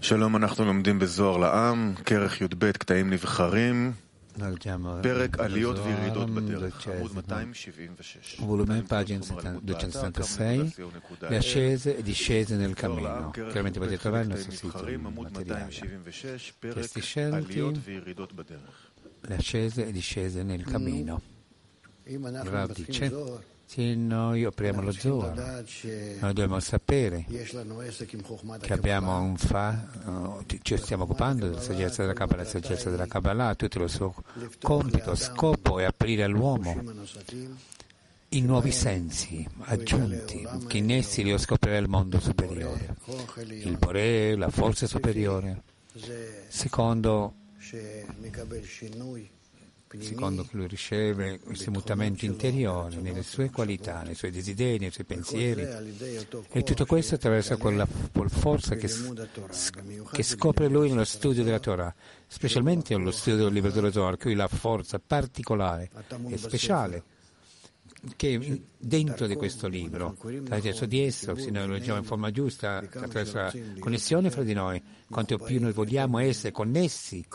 שלום, אנחנו לומדים בזוהר לעם, כרך י"ב, קטעים נבחרים, Leggiamo פרק lo עליות Zohar, וירידות בדרך, עמוד 12, 276. volume pagina 266, le ascese e discese nel cammino. Chiaramente potete trovare il nostro sito עמוד materiale. 276, פרק Testi scelti. עליות וירידות בדרך. Le ascese e discese nel cammino. אם אנחנו Rav מתחילים dice, זוהר, se noi apriamo lo zoo, noi dobbiamo sapere che abbiamo un fa, ci stiamo occupando della saggezza della Kabbalah, la saggezza della Kabbalah, tutto il suo compito, scopo è aprire all'uomo i nuovi sensi aggiunti, che in essi li scoprirà il mondo superiore, il Bore, la forza superiore, secondo secondo che lui riceve questi mutamenti interiori nelle sue qualità, nei suoi desideri, nei suoi pensieri. E tutto questo attraverso quella forza che, che scopre lui nello studio della Torah, specialmente nello studio del libro della Torah, qui la forza particolare e speciale che dentro di questo libro, attraverso di esso, se noi lo leggiamo in forma giusta, attraverso la connessione fra di noi, quanto più noi vogliamo essere connessi,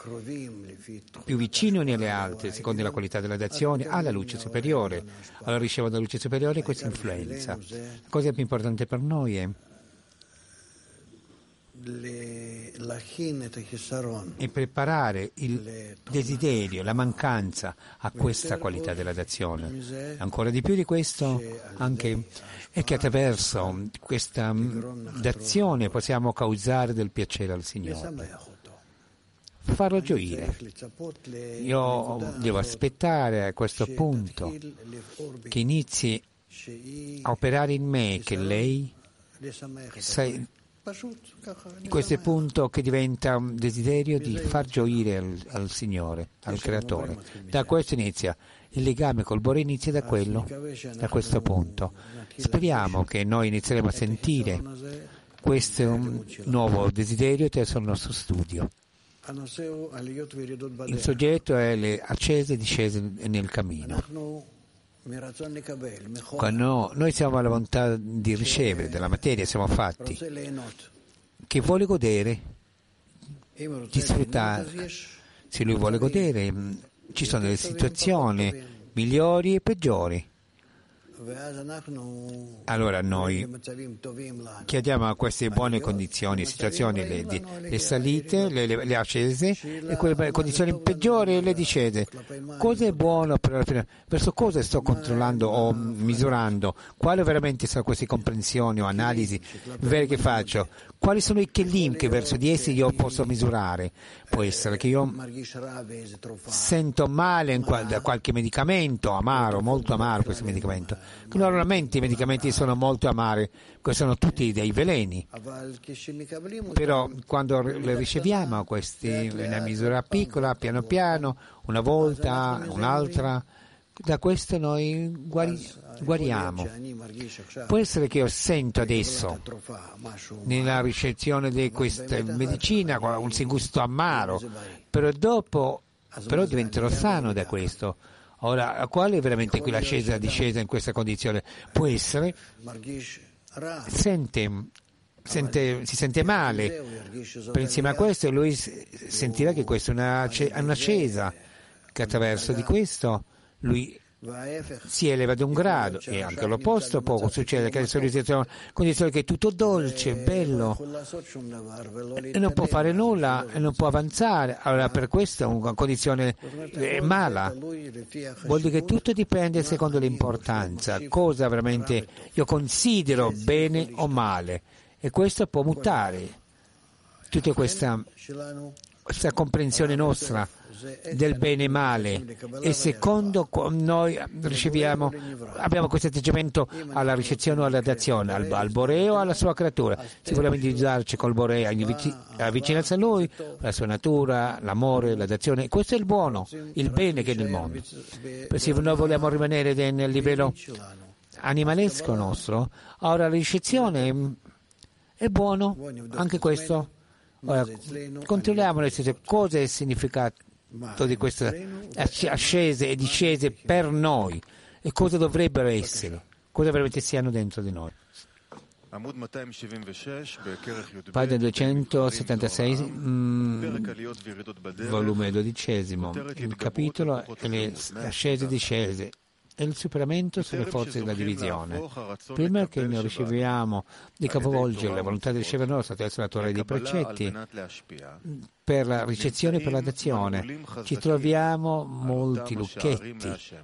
più vicini uni alle altre, secondo la qualità della d'azione, alla luce superiore. Allora ricevo dalla luce superiore questa influenza. La cosa più importante per noi è e preparare il desiderio, la mancanza a questa qualità della d'azione. Ancora di più di questo? anche è che attraverso questa mm, d'azione possiamo causare del piacere al Signore. Farlo gioire. Io devo aspettare a questo punto che inizi a operare in me, che lei questo è il punto che diventa un desiderio di far gioire al, al Signore, al Creatore. Da questo inizia. Il legame col Bore inizia da, quello, da questo punto. Speriamo che noi inizieremo a sentire questo nuovo desiderio attraverso il nostro studio. Il soggetto è le accese e discese nel cammino. Quando noi siamo alla volontà di ricevere della materia, siamo fatti. Chi vuole godere, di sfruttare. Se lui vuole godere, mm, ci sono delle situazioni migliori e peggiori. Allora noi chiediamo a queste buone condizioni, situazioni, le, le salite, le, le, ascese e quelle condizioni peggiori le discese. Cosa è buono per la fine? Verso cosa sto controllando o misurando? Quali veramente sono queste comprensioni o analisi vere che faccio? Quali sono i kelim che verso di essi io posso misurare? Può essere che io sento male qual- da qualche medicamento amaro, molto amaro questo medicamento. Normalmente i medicamenti sono molto amari, sono tutti dei veleni. Però quando le riceviamo questi, una misura piccola, piano piano, una volta, un'altra, da questo noi guari, guariamo. Può essere che io sento adesso, nella ricezione di questa medicina, un gusto amaro, però dopo però diventerò sano da questo. Ora, qual è veramente qui l'ascesa e la discesa in questa condizione? Può essere, sente Sente, si sente male, però insieme a questo lui sentirà che questa è un'ascesa, che attraverso di questo lui si eleva di un grado e anche l'opposto può succedere che la condizione che è tutto dolce, bello. E non può fare nulla e non può avanzare. Allora per questo è una condizione eh, mala. Vuol dire che tutto dipende secondo l'importanza cosa veramente io considero bene o male. E questo può mutare tutta questa, questa comprensione nostra del bene e male. e secondo noi abbiamo questo atteggiamento alla ricezione o alla dazione, al, al Boreo o alla sua creatura. Se vogliamo individuarci col Boreo, la vicinanza a lui, la sua natura, l'amore, la dazione, questo è il buono, il bene che è nel mondo. Se noi vogliamo rimanere nel livello animalesco nostro, ora la ricezione è buono, anche questo. Ora, controlliamo le stesse cose e significato di queste ascese e discese per noi. E cosa dovrebbero essere, cosa veramente siano dentro di noi. Pagina 276, mm, volume 12, il capitolo, le ascese e discese, e il superamento sulle forze della divisione. Prima che noi riceviamo di capovolgere la volontà di ricevere nostra attraverso la Torah dei precetti, per la ricezione e per l'adozione, ci troviamo molti lucchetti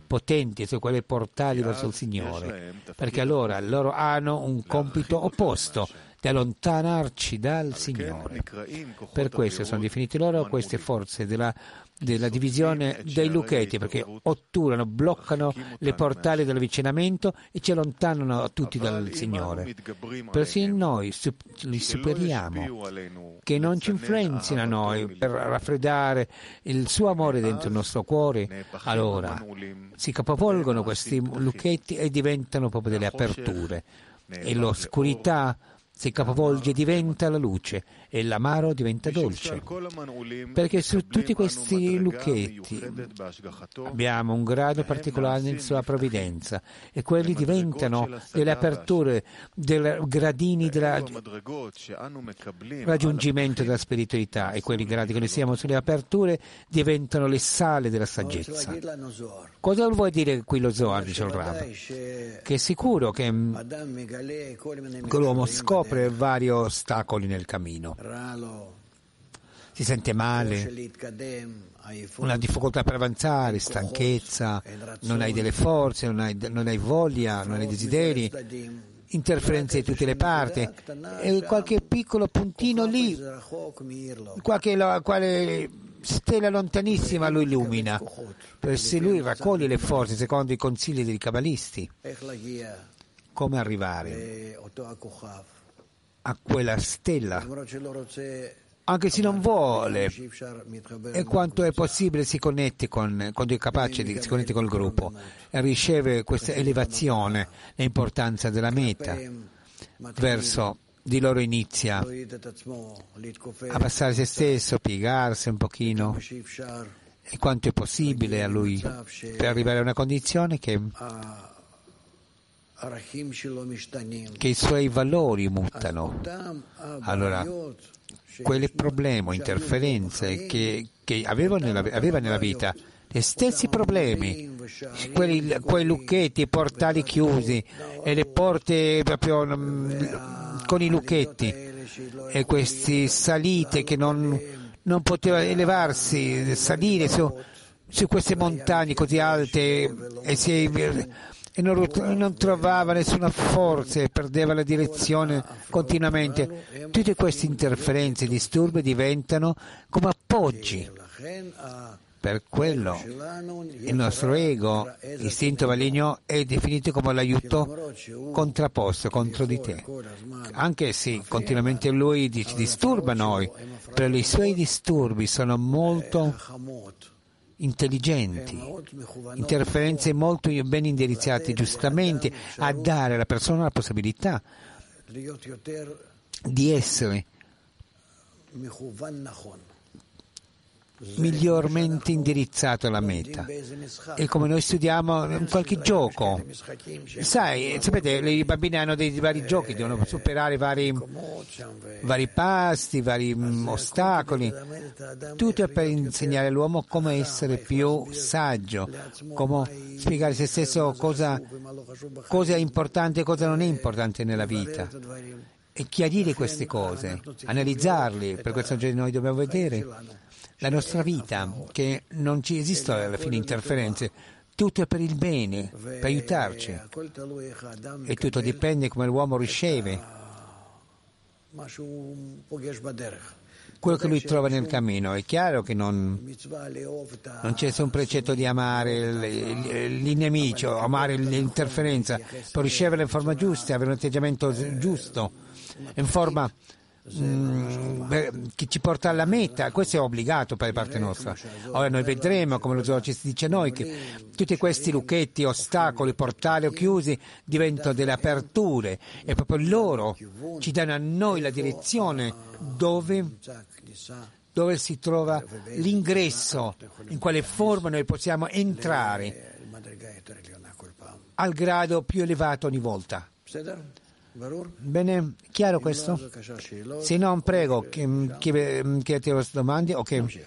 potenti su quelle portali verso il Signore, perché allora loro hanno un compito opposto di allontanarci dal Signore. Per questo sono definiti loro queste forze della, della divisione dei lucchetti, perché otturano, bloccano le portali dell'avvicinamento e ci allontanano tutti dal Signore. Persino noi li superiamo, che non ci influenzino a noi per raffreddare il suo amore dentro il nostro cuore, allora si capovolgono questi lucchetti e diventano proprio delle aperture. E l'oscurità si capovolge, diventa la luce e l'amaro diventa dolce. Perché su tutti questi lucchetti abbiamo un grado particolare nella sua provvidenza e quelli diventano delle aperture, dei gradini del raggiungimento della spiritualità e quelli gradi che noi siamo sulle aperture diventano le sale della saggezza. Cosa vuol dire qui lo Zohar, dice il Rab? Che è sicuro che l'uomo scopre vari ostacoli nel cammino. Si sente male, una difficoltà per avanzare, stanchezza, non hai delle forze, non hai, non hai voglia, non hai desideri, interferenze di tutte le parti. E qualche piccolo puntino lì, qualche, quale stella lontanissima lo illumina. Se lui raccoglie le forze secondo i consigli dei cabalisti, come arrivare a quella stella? Anche se non vuole, e quanto è possibile si connette con, quando è capace di si connette col gruppo e riceve questa elevazione, l'importanza della meta verso di loro inizia a passare se stesso, piegarsi un pochino e quanto è possibile a lui per arrivare a una condizione che, che i suoi valori mutano. Allora, quel problema, interferenze che, che aveva, nella, aveva nella vita, gli stessi problemi, quelli, quei lucchetti, i portali chiusi e le porte proprio um, con i lucchetti e queste salite che non, non poteva elevarsi, salire su, su queste montagne così alte e, si, e non, non, trovava nessuna forza e perdeva la direzione continuamente. Tutte queste interferenze e disturbi diventano come appoggi. Per quello il nostro ego, istinto maligno, è definito come l'aiuto contrapposto contro di te. Anche se continuamente lui ci disturba noi, però i suoi disturbi sono molto intelligenti, interferenze molto ben indirizzate giustamente a dare alla persona la possibilità di essere migliormente indirizzato alla meta. E come noi studiamo qualche gioco, sai, sapete, i bambini hanno dei vari giochi, devono superare vari, vari pasti, vari ostacoli, tutto per insegnare all'uomo come essere più saggio, come spiegare se stesso cosa, cosa è importante e cosa non è importante nella vita. E chiarire queste cose, analizzarle, per questo noi dobbiamo vedere la nostra vita, che non ci esistono alla fine interferenze, tutto è per il bene, per aiutarci. E tutto dipende come l'uomo riceve quello che lui trova nel cammino. È chiaro che non, non c'è un precetto di amare il nemico, amare l'interferenza, per ricevere in forma giusta, avere un atteggiamento giusto, in forma Mm, che ci porta alla meta, questo è obbligato per parte nostra. Ora noi vedremo, come lo ci dice noi, che tutti questi lucchetti, ostacoli, portali chiusi diventano delle aperture. E proprio loro ci danno a noi la direzione dove, dove si trova l'ingresso, in quale forma noi possiamo entrare al grado più elevato ogni volta. Bene, chiaro questo? Se non prego chiedete chi, chi ti domandi o okay. che,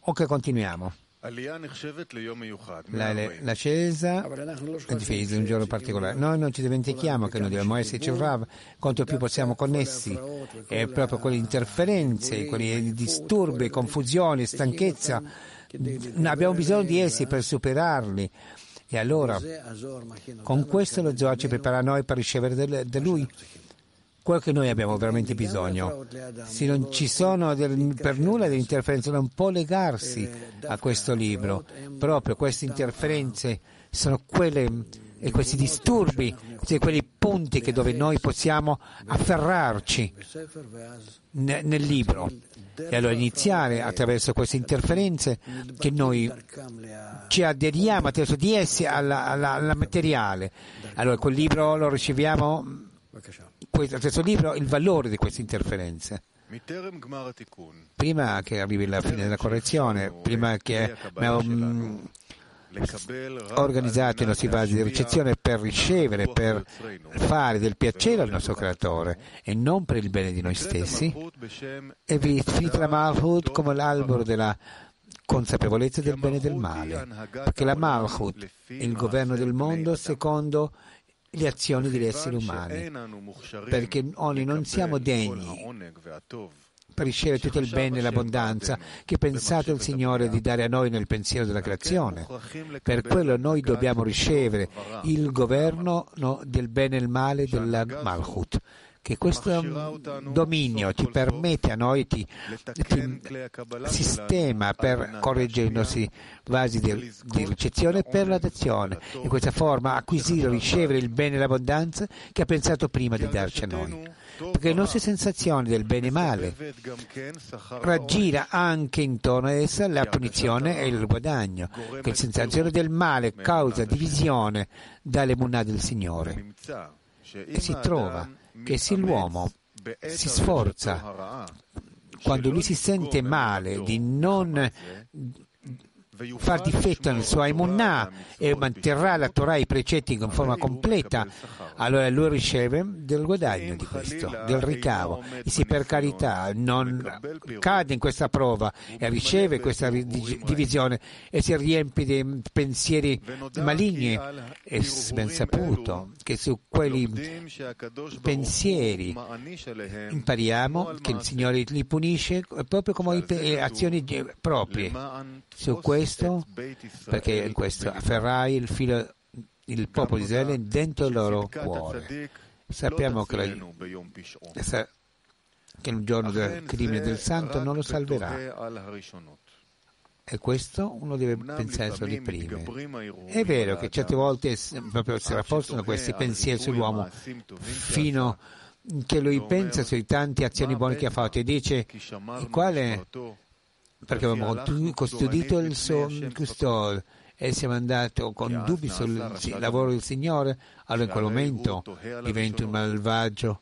okay, continuiamo. L'ascesa è difesa di un giorno particolare. Noi non ci dimentichiamo che noi dobbiamo esserci Rav, quanto più possiamo connessi, e proprio quelle interferenze, con disturbi, confusioni, stanchezza, abbiamo bisogno di essi per superarli e allora, con questo lo Zohar ci prepara noi per ricevere da lui quello che noi abbiamo veramente bisogno. Se non ci sono per nulla delle interferenze, non può legarsi a questo libro. Proprio queste interferenze sono quelle e questi disturbi, quei punti dove noi possiamo afferrarci nel libro. E allora iniziare attraverso queste interferenze che noi ci aderiamo attraverso di essi alla, alla, alla materiale. Allora quel libro lo riceviamo, attraverso il libro, il valore di queste interferenze. Prima che arrivi la fine della correzione, prima che abbiamo organizzato i nostri vasi di ricezione per ricevere, per fare del piacere al nostro creatore e non per il bene di noi stessi. E vi finite la Malhut come l'albero della consapevolezza del bene e del male, perché la Malhut è il governo del mondo secondo le azioni degli esseri umani, perché noi non siamo degni per ricevere tutto il bene e l'abbondanza che pensato il Signore di dare a noi nel pensiero della creazione. Per quello noi dobbiamo ricevere il governo no, del bene e il male della Malchut, che questo dominio ci permette a noi di, di sistema per correggere i nostri vasi di, di ricezione per l'adozione. In questa forma acquisire, ricevere il bene e l'abbondanza che ha pensato prima di darci a noi. Perché le nostre sensazioni del bene e male raggira anche intorno a essa la punizione e il guadagno, che la sensazione del male causa divisione dalle munà del Signore. E si trova che se l'uomo si sforza Quando lui si sente male di non far difetto nel suo Aimunà e manterrà la Torah e i precetti in forma completa, allora lui riceve del guadagno di questo, del ricavo. E se per carità non cade in questa prova e riceve questa divisione e si riempie di pensieri maligni, è ben saputo che su quelli pensieri impariamo che il Signore li punisce proprio come le azioni proprie. Su questo, perché questo afferrai il filo il popolo di Israele dentro il loro cuore. Sappiamo che, la- che il giorno del crimine del santo non lo salverà. E questo? Uno deve pensare sulle prime. È vero che certe volte s- proprio si rafforzano questi pensieri sull'uomo fino che lui pensa sulle tante azioni buone che ha fatto e dice il quale perché abbiamo custodito il suo custode e siamo andati con dubbi sul lavoro del Signore, allora in quel momento diventa un malvagio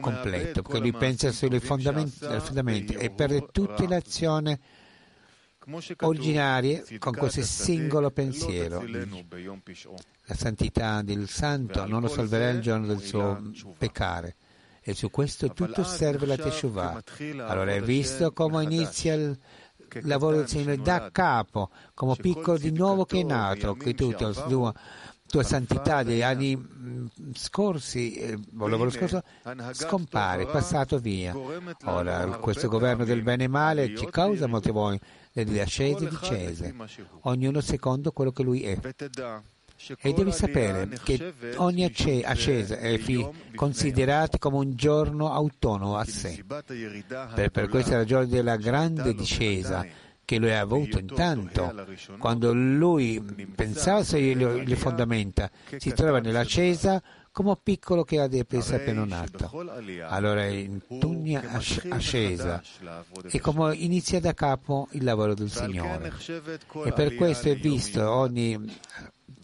completo, perché lui pensa sui fondamenti, ai fondamenti e perde tutta l'azione originaria con questo singolo pensiero. La santità del santo non lo salverà il giorno del suo peccare. E su questo tutto serve la Teshuvah. Allora hai visto come inizia il lavoro del Signore da capo, come piccolo di nuovo che è nato, che tutta la tua, tua santità degli anni mm, scorsi, eh, il lavoro scorso, scompare, è passato via. Ora questo governo del bene e male ci causa molte volte delle ascese e discese, ognuno secondo quello che lui è. E devi sapere che ogni ascesa è considerata come un giorno autonomo a sé. Per, per questa ragione della grande discesa che lui ha avuto intanto, quando lui pensava sulle le fondamenta, si trova nell'ascesa come piccolo che ha di essere appena nato. Allora in ogni asc- ascesa è come inizia da capo il lavoro del Signore. E per questo è visto ogni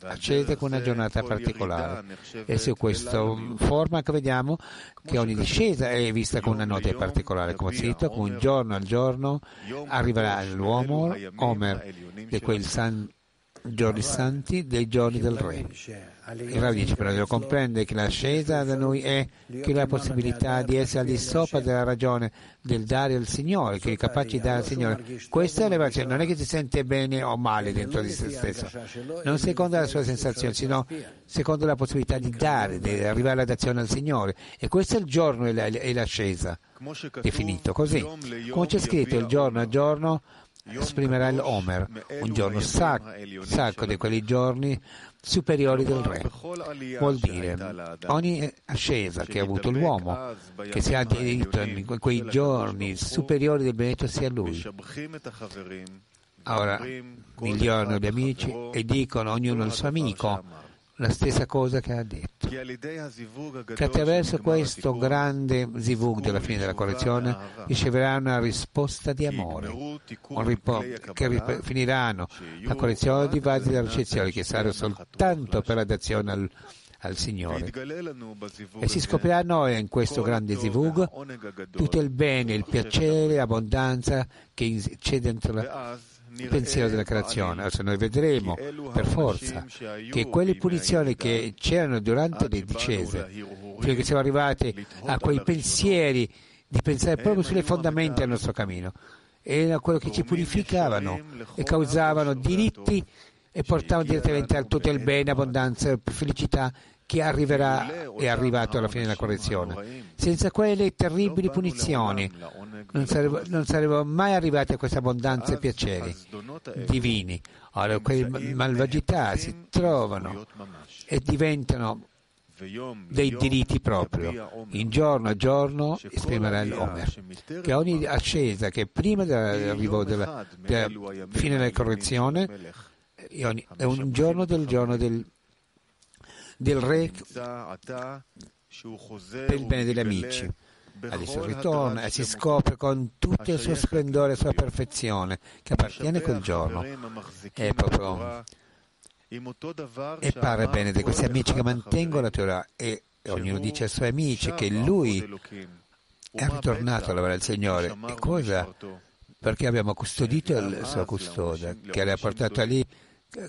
accese con una giornata particolare e su questa forma che vediamo che ogni discesa è vista con una nota particolare come scritto come un giorno al giorno arriverà l'uomo Omer di quel san giorni santi dei giorni del Re. Il Rav dice però devo comprendere che l'ascesa da noi è che la possibilità di essere al di sopra della ragione del dare al Signore, che è capace di dare al Signore. Questa è l'elevazione, non è che si sente bene o male dentro di se stesso, non secondo la sua sensazione, sino secondo la possibilità di dare, di arrivare all'azione al Signore. E questo è il giorno e l'ascesa, definito così. Come c'è scritto, il giorno a giorno esprimerà l'Omer, un giorno sac- sacro di quei giorni superiori del Re. Vuol dire ogni ascesa che ha avuto l'uomo, che si ha diritto in quei giorni superiori del benedetto sia lui. Ora migliorano gli amici e dicono ognuno il suo amico la stessa cosa che ha detto. Che attraverso questo grande zivug della fine della correzione riceverà una risposta di amore, ripo- che rip- finiranno la correzione di vasi della ricezione, che sarà soltanto per l'adozione al, al Signore. E si scoprirà a noi in questo grande zivug tutto il bene, il piacere, l'abbondanza che c'è dentro la il pensiero della creazione. Adesso noi vedremo per forza che quelle punizioni che c'erano durante le discese, fino che siamo arrivati a quei pensieri di pensare proprio sulle fondamenta del nostro cammino, era quello che ci purificavano e causavano diritti e portavano direttamente a tutto il bene, abbondanza, felicità che arriverà è arrivato alla fine della correzione. Senza quelle terribili punizioni non saremmo, non saremmo mai arrivati a questa abbondanza e piaceri divini. Ora quelle malvagità si trovano e diventano dei diritti proprio. In giorno a giorno esprimerà l'Omer, che ogni ascesa che prima dell'arrivo della, della fine della correzione è un giorno del giorno del del re per il bene degli amici. Adesso ritorna e si scopre con tutto il suo splendore e la sua perfezione che appartiene a quel giorno. È proprio e pare bene di questi amici che mantengono la Torah e ognuno dice ai suoi amici che lui è ritornato a lavorare al Signore. E cosa? Perché abbiamo custodito la sua custodia, che l'ha portato lì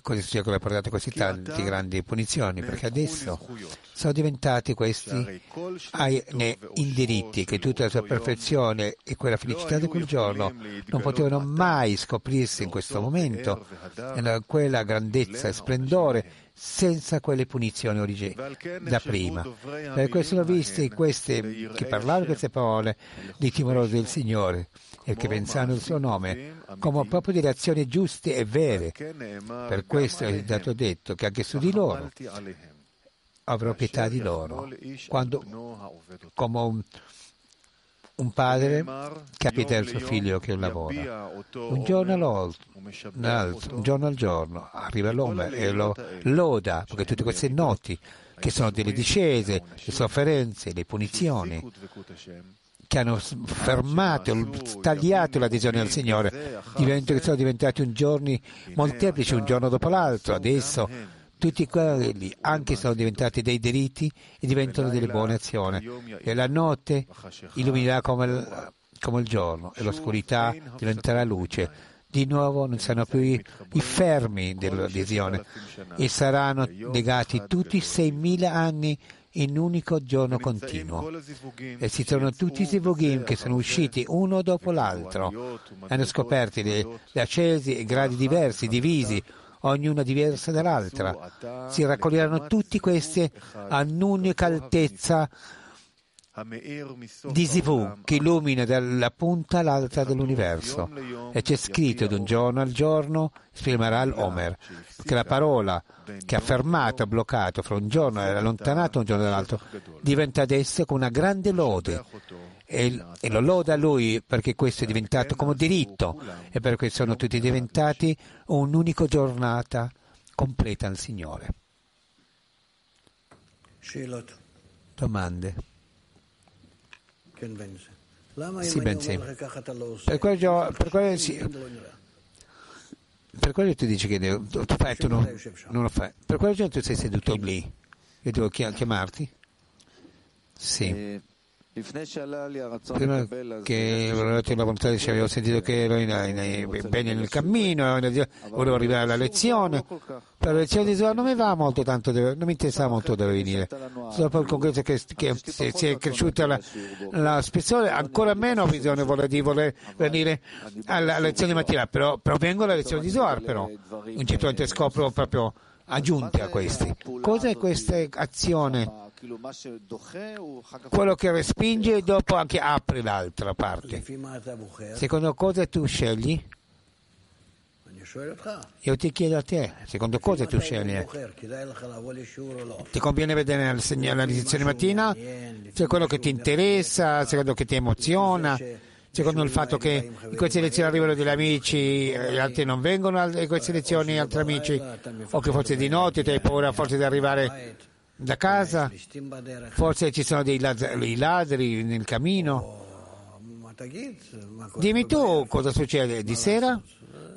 Cosa succede che ha portato così tante grandi punizioni? Perché adesso sono diventati questi ai, ne, indiritti che tutta la sua perfezione e quella felicità di quel giorno non potevano mai scoprirsi in questo momento, in quella grandezza e splendore senza quelle punizioni origine da prima. Per questo ho visto queste, che parlavano queste parole di timorosi del Signore e che pensano il suo nome come proprio delle azioni giuste e vere. Per questo è stato detto che anche su di loro avrò pietà di loro, quando, come un, un padre pietà del suo figlio che lavora. Un giorno all'altro, un giorno al giorno, arriva l'uomo e lo loda, perché tutte queste noti, che sono delle discese, le sofferenze, le punizioni, che hanno fermato, tagliato l'adesione al Signore, sono diventati un giorni molteplici, un giorno dopo l'altro. Adesso tutti quelli anche sono diventati dei diritti e diventano delle buone azioni. E la notte illuminerà come il, come il giorno e l'oscurità diventerà luce. Di nuovo non saranno più i, i fermi dell'adesione e saranno legati tutti i 6.000 anni in un unico giorno continuo. E si trovano tutti i Zivugim che sono usciti uno dopo l'altro. Hanno scoperto le, le accesi e gradi diversi, divisi, ognuna diversa dall'altra. Si raccoglieranno tutti questi a un'unica altezza di Zivu che illumina dalla punta all'altra dell'universo. E c'è scritto da un giorno al giorno, esprimerà l'Omer, che la parola che ha fermato, ha bloccato fra un giorno e allontanato un giorno dall'altro, diventa adesso una grande lode. E, e, lo loda lui perché questo è diventato come diritto e perché sono tutti diventati un'unica giornata completa al Signore. Domande? Sì, ben sì. Per quello, per quello, sì. per quello tu dici che tu fai, tu non, non lo fai. Per quello tu sei seduto lì. Io devo chiamarti? Sì. Prima che ero la volontà di avevo sentito che ero in, in, bene nel cammino, volevo arrivare alla lezione, però la lezione di Zohar non mi va molto tanto, non mi interessava molto dove venire. Dopo il congresso che, che si, si è cresciuta la, la spessore, ancora meno ho bisogno di voler venire alla, lezione di mattina, però, però vengo alla lezione di Zohar, però un certo scopro proprio aggiunte a questi. Cos'è questa azione? Quello che respinge e dopo anche apre l'altra parte. Secondo cosa tu scegli? Io ti chiedo a te, secondo cosa tu scegli? Ti conviene vedere la lezione mattina? C'è quello che ti interessa, secondo che ti emoziona? secondo il fatto che in queste lezioni arrivano degli amici, gli altri non vengono in queste lezioni, altri amici, o che forse di notte ti hai paura forse di arrivare da casa, forse ci sono dei ladri, ladri nel cammino. Dimmi tu cosa succede di sera?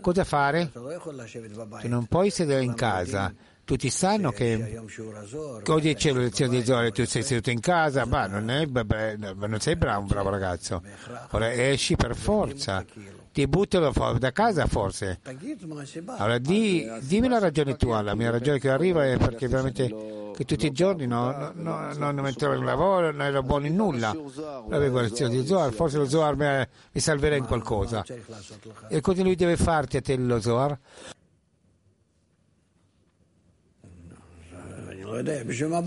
Cosa fare? Tu non puoi sedere in casa. tutti sanno che oggi c'è la lezione di Zohar tu sei seduto in casa, ma non, è, non sei bravo, un bravo ragazzo. Ora esci per forza, ti buttano da casa forse. Allora di, dimmi la ragione tua, la mia ragione che arriva è perché veramente che tutti i giorni no, no, no, non mettevo in lavoro, non ero buono in nulla. Avevo la lezione di Zohar, forse lo Zohar mi, mi salverà in qualcosa. E cosa lui deve farti a te lo Zohar?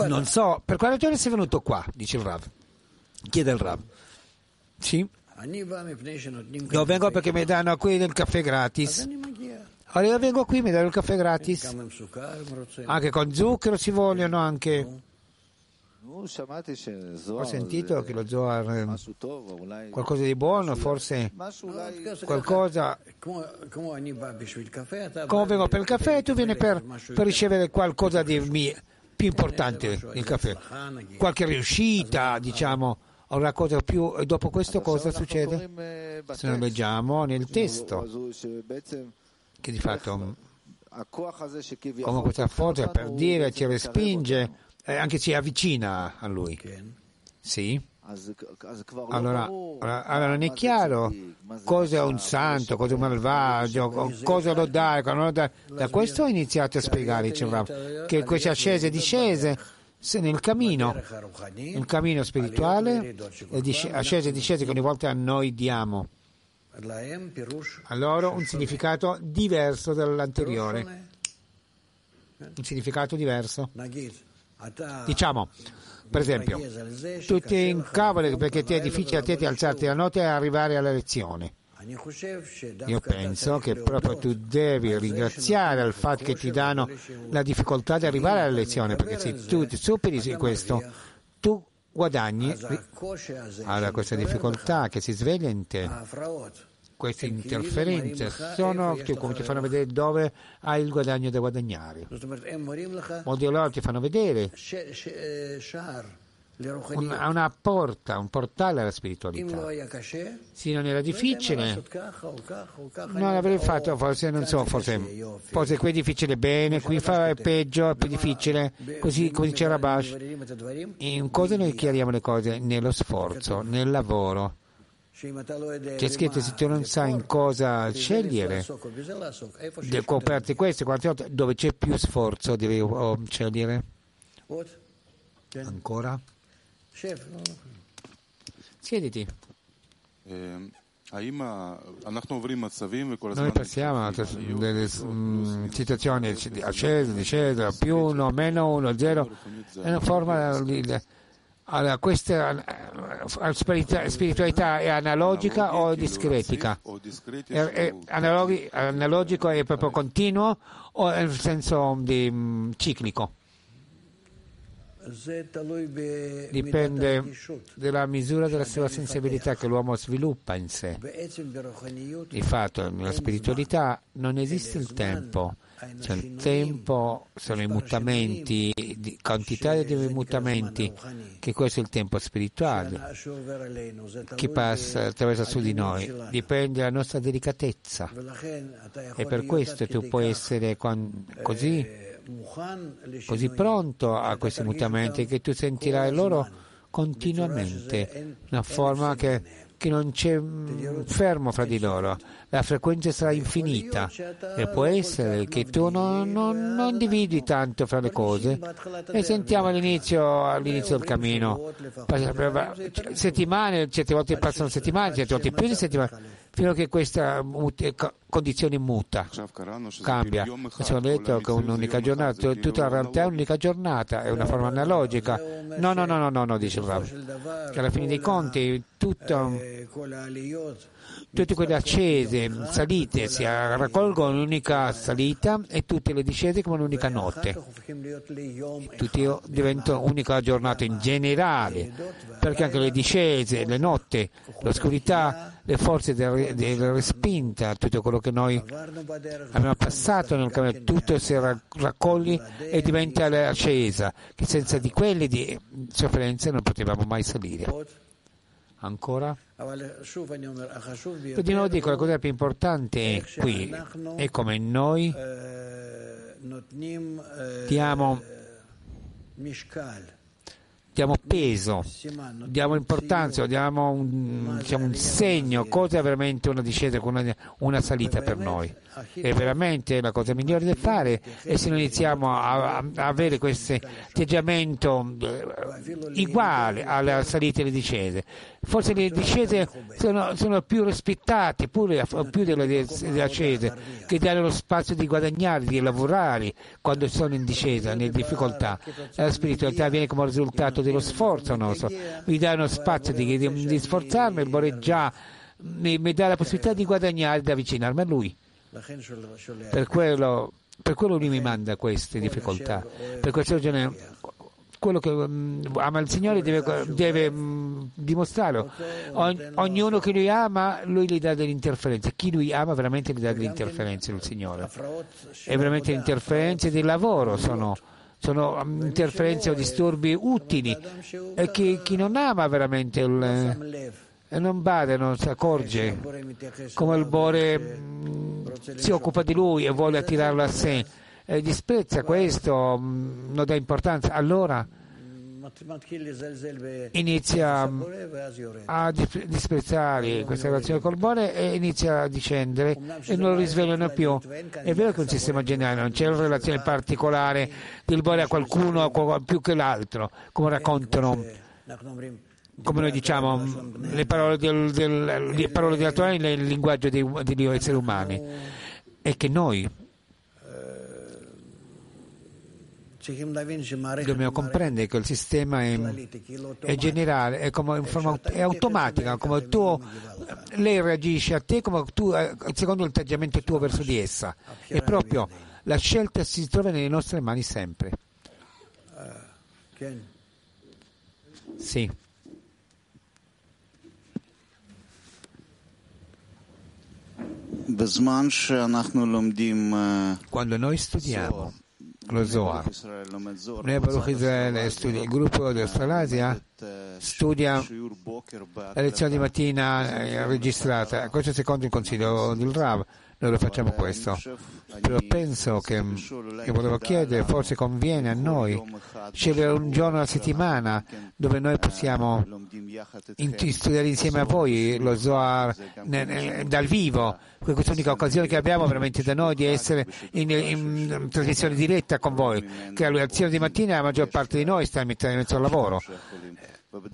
Non so, per quale ragione sei venuto qua, dice il Rav. Chiede il Rav. Sì? Io vengo perché mi danno qui del caffè gratis. Allora io vengo qui, mi danno il caffè gratis. Anche con zucchero si vogliono anche. Ho sentito che lo Zohar qualcosa di buono, forse qualcosa. Come vengo per il caffè, tu vieni per, per ricevere qualcosa di mio più importante il caffè, qualche riuscita, diciamo, cosa più. Dopo questo cosa succede? Se noi leggiamo nel testo, che di fatto, come questa forza per dire, ci respinge, e anche ci avvicina a lui. Sì? Allora, allora, non è chiaro cosa è un santo, cosa è un malvagio, cosa lo dà, cosa non lo dà. Da questo ho iniziato a spiegare che queste ascese e discese nel cammino, il cammino spirituale, ascese e discese che ogni volta noi diamo a loro un significato diverso dall'anteriore, un significato diverso. Diciamo, per esempio, tu ti incavoli perché ti è difficile a te di alzarti la notte e arrivare alla lezione. Io penso che proprio tu devi ringraziare al fatto che ti danno la difficoltà di arrivare alla lezione, perché se tu ti superi questo, tu guadagni alla questa difficoltà che si sveglia in te queste interferenze sono come ti fanno vedere dove hai il guadagno da guadagnare. Molti loro ti fanno vedere una, una porta, un portale alla spiritualità. Se non era difficile, non l'avrei fatto, forse non so, forse, forse qui è difficile bene, qui fa peggio, è più difficile, così come dice Rabash. In cosa noi chiariamo le cose? Nello sforzo, nel lavoro c'è scritto se tu non sai in cosa scegliere, devi coperti queste, quante volte, dove c'è più sforzo devi oh, scegliere. Ancora? Siediti. Noi passiamo a delle mm, situazioni accese, discese, più uno, meno uno, zero, è una forma di allora, questa spiritualità è analogica o discretica? È, è analogico è proprio continuo o nel senso di, um, ciclico? Dipende dalla misura della sua sensibilità che l'uomo sviluppa in sé. Di fatto, nella spiritualità non esiste il tempo. C'è il tempo, sono i mutamenti, quantità di mutamenti, che questo è il tempo spirituale che passa attraverso su di noi, dipende dalla nostra delicatezza. E per questo tu puoi essere così, così pronto a questi mutamenti che tu sentirai loro continuamente, una forma che, che non c'è mm, fermo fra di loro. La frequenza sarà infinita e può essere che tu non, non, non dividi tanto fra le cose e sentiamo all'inizio, all'inizio del cammino settimane, certe volte passano settimane, certe volte più di settimane fino a che questa mut- condizione muta, cambia. Abbiamo detto che un'unica giornata, tutta la realtà è un'unica giornata, è una forma analogica. No, no, no, no, no, dice Rav. Che alla fine dei conti tutto, tutte quelle accese, salite, si raccolgono in un'unica salita e tutte le discese come un'unica notte. Tutti diventano un'unica giornata in generale, perché anche le discese, le notte, l'oscurità, le forze della respinta, tutto quello che noi abbiamo passato nel cammino, tutto si raccoglie e diventa accesa, che senza di quelle di sofferenze non potevamo mai salire. Ancora? Di nuovo dico, la cosa più importante qui è come noi diamo, diamo peso, diamo importanza, diamo un, diciamo un segno, cosa è veramente una discesa, una, una salita per noi. È veramente la cosa migliore da fare e se noi iniziamo a, a avere questo atteggiamento uguale alle salite e alle discese, forse le discese sono, sono più rispettate pure, più delle, delle ascese, che danno lo spazio di guadagnare, di lavorare quando sono in discesa, nelle difficoltà. La spiritualità viene come risultato dello sforzo nostro, mi dà uno spazio di, di, di sforzarmi, vorrei già mi, mi dà la possibilità di guadagnare, di avvicinarmi a Lui. Per quello, per quello lui mi manda queste difficoltà. Per questa ragione quello che um, ama il Signore deve, deve um, dimostrarlo. Ogn, ognuno che lui ama, lui gli dà delle interferenze. Chi lui ama veramente gli dà delle interferenze il Signore. E veramente le interferenze del lavoro sono, sono um, interferenze o disturbi utili. E chi, chi non ama veramente il e non bada, non si accorge come il Bore si occupa di lui e vuole attirarlo a sé, e disprezza questo, mh, non dà importanza, allora inizia a disprezzare questa relazione col Bore e inizia a discendere e non lo risvegliano più. È vero che è un sistema generale, non c'è una relazione particolare del Bore a qualcuno più che l'altro, come raccontano come noi diciamo, le parole, del, del, le parole della Torah nel linguaggio degli esseri umani e che noi dobbiamo comprendere che il sistema è, è generale, è, come, forma, è, automatica, come tu, lei reagisce a te come tu, secondo l'atteggiamento tuo verso di essa. E proprio la scelta si trova nelle nostre mani sempre. Sì. Quando noi studiamo lo Zohar, a Baruch Israele studia, il gruppo di Australasia studia la lezione di mattina registrata, questo secondo il consiglio del Rav, noi lo facciamo questo, però penso che, che volevo chiedere, forse conviene a noi scegliere un giorno alla settimana dove noi possiamo studiare insieme a voi lo Zohar dal vivo, questa è l'unica occasione che abbiamo veramente da noi di essere in, in, trasmissione diretta con voi, che alla lezione di mattina la maggior parte di noi sta in mezzo al lavoro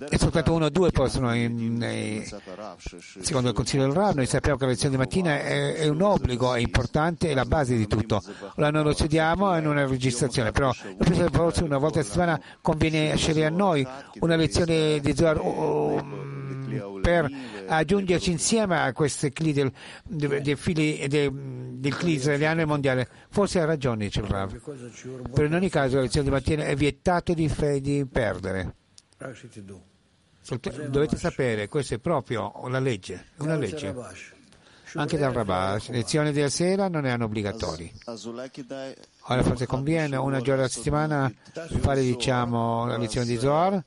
e soltanto uno o due possono, in, in, secondo il Consiglio del RAV, noi sappiamo che la lezione di mattina è, è, un obbligo, è importante, è la base di tutto. Ora noi lo studiamo in una registrazione, però forse una volta a settimana conviene scegliere a noi una lezione di Zohar um, per aggiungerci insieme a questi cli del, dei fili del, del cli israeliano e mondiale. Forse ha ragione, dice il Rav. Però in ogni caso la lezione di mattina è vietato di, di perdere. Dovete sapere, questa è proprio la legge, una legge. Anche dal Rabash, lezioni della sera non erano obbligatori. Ora forse conviene una giorno alla settimana fare diciamo la lezione di Zohar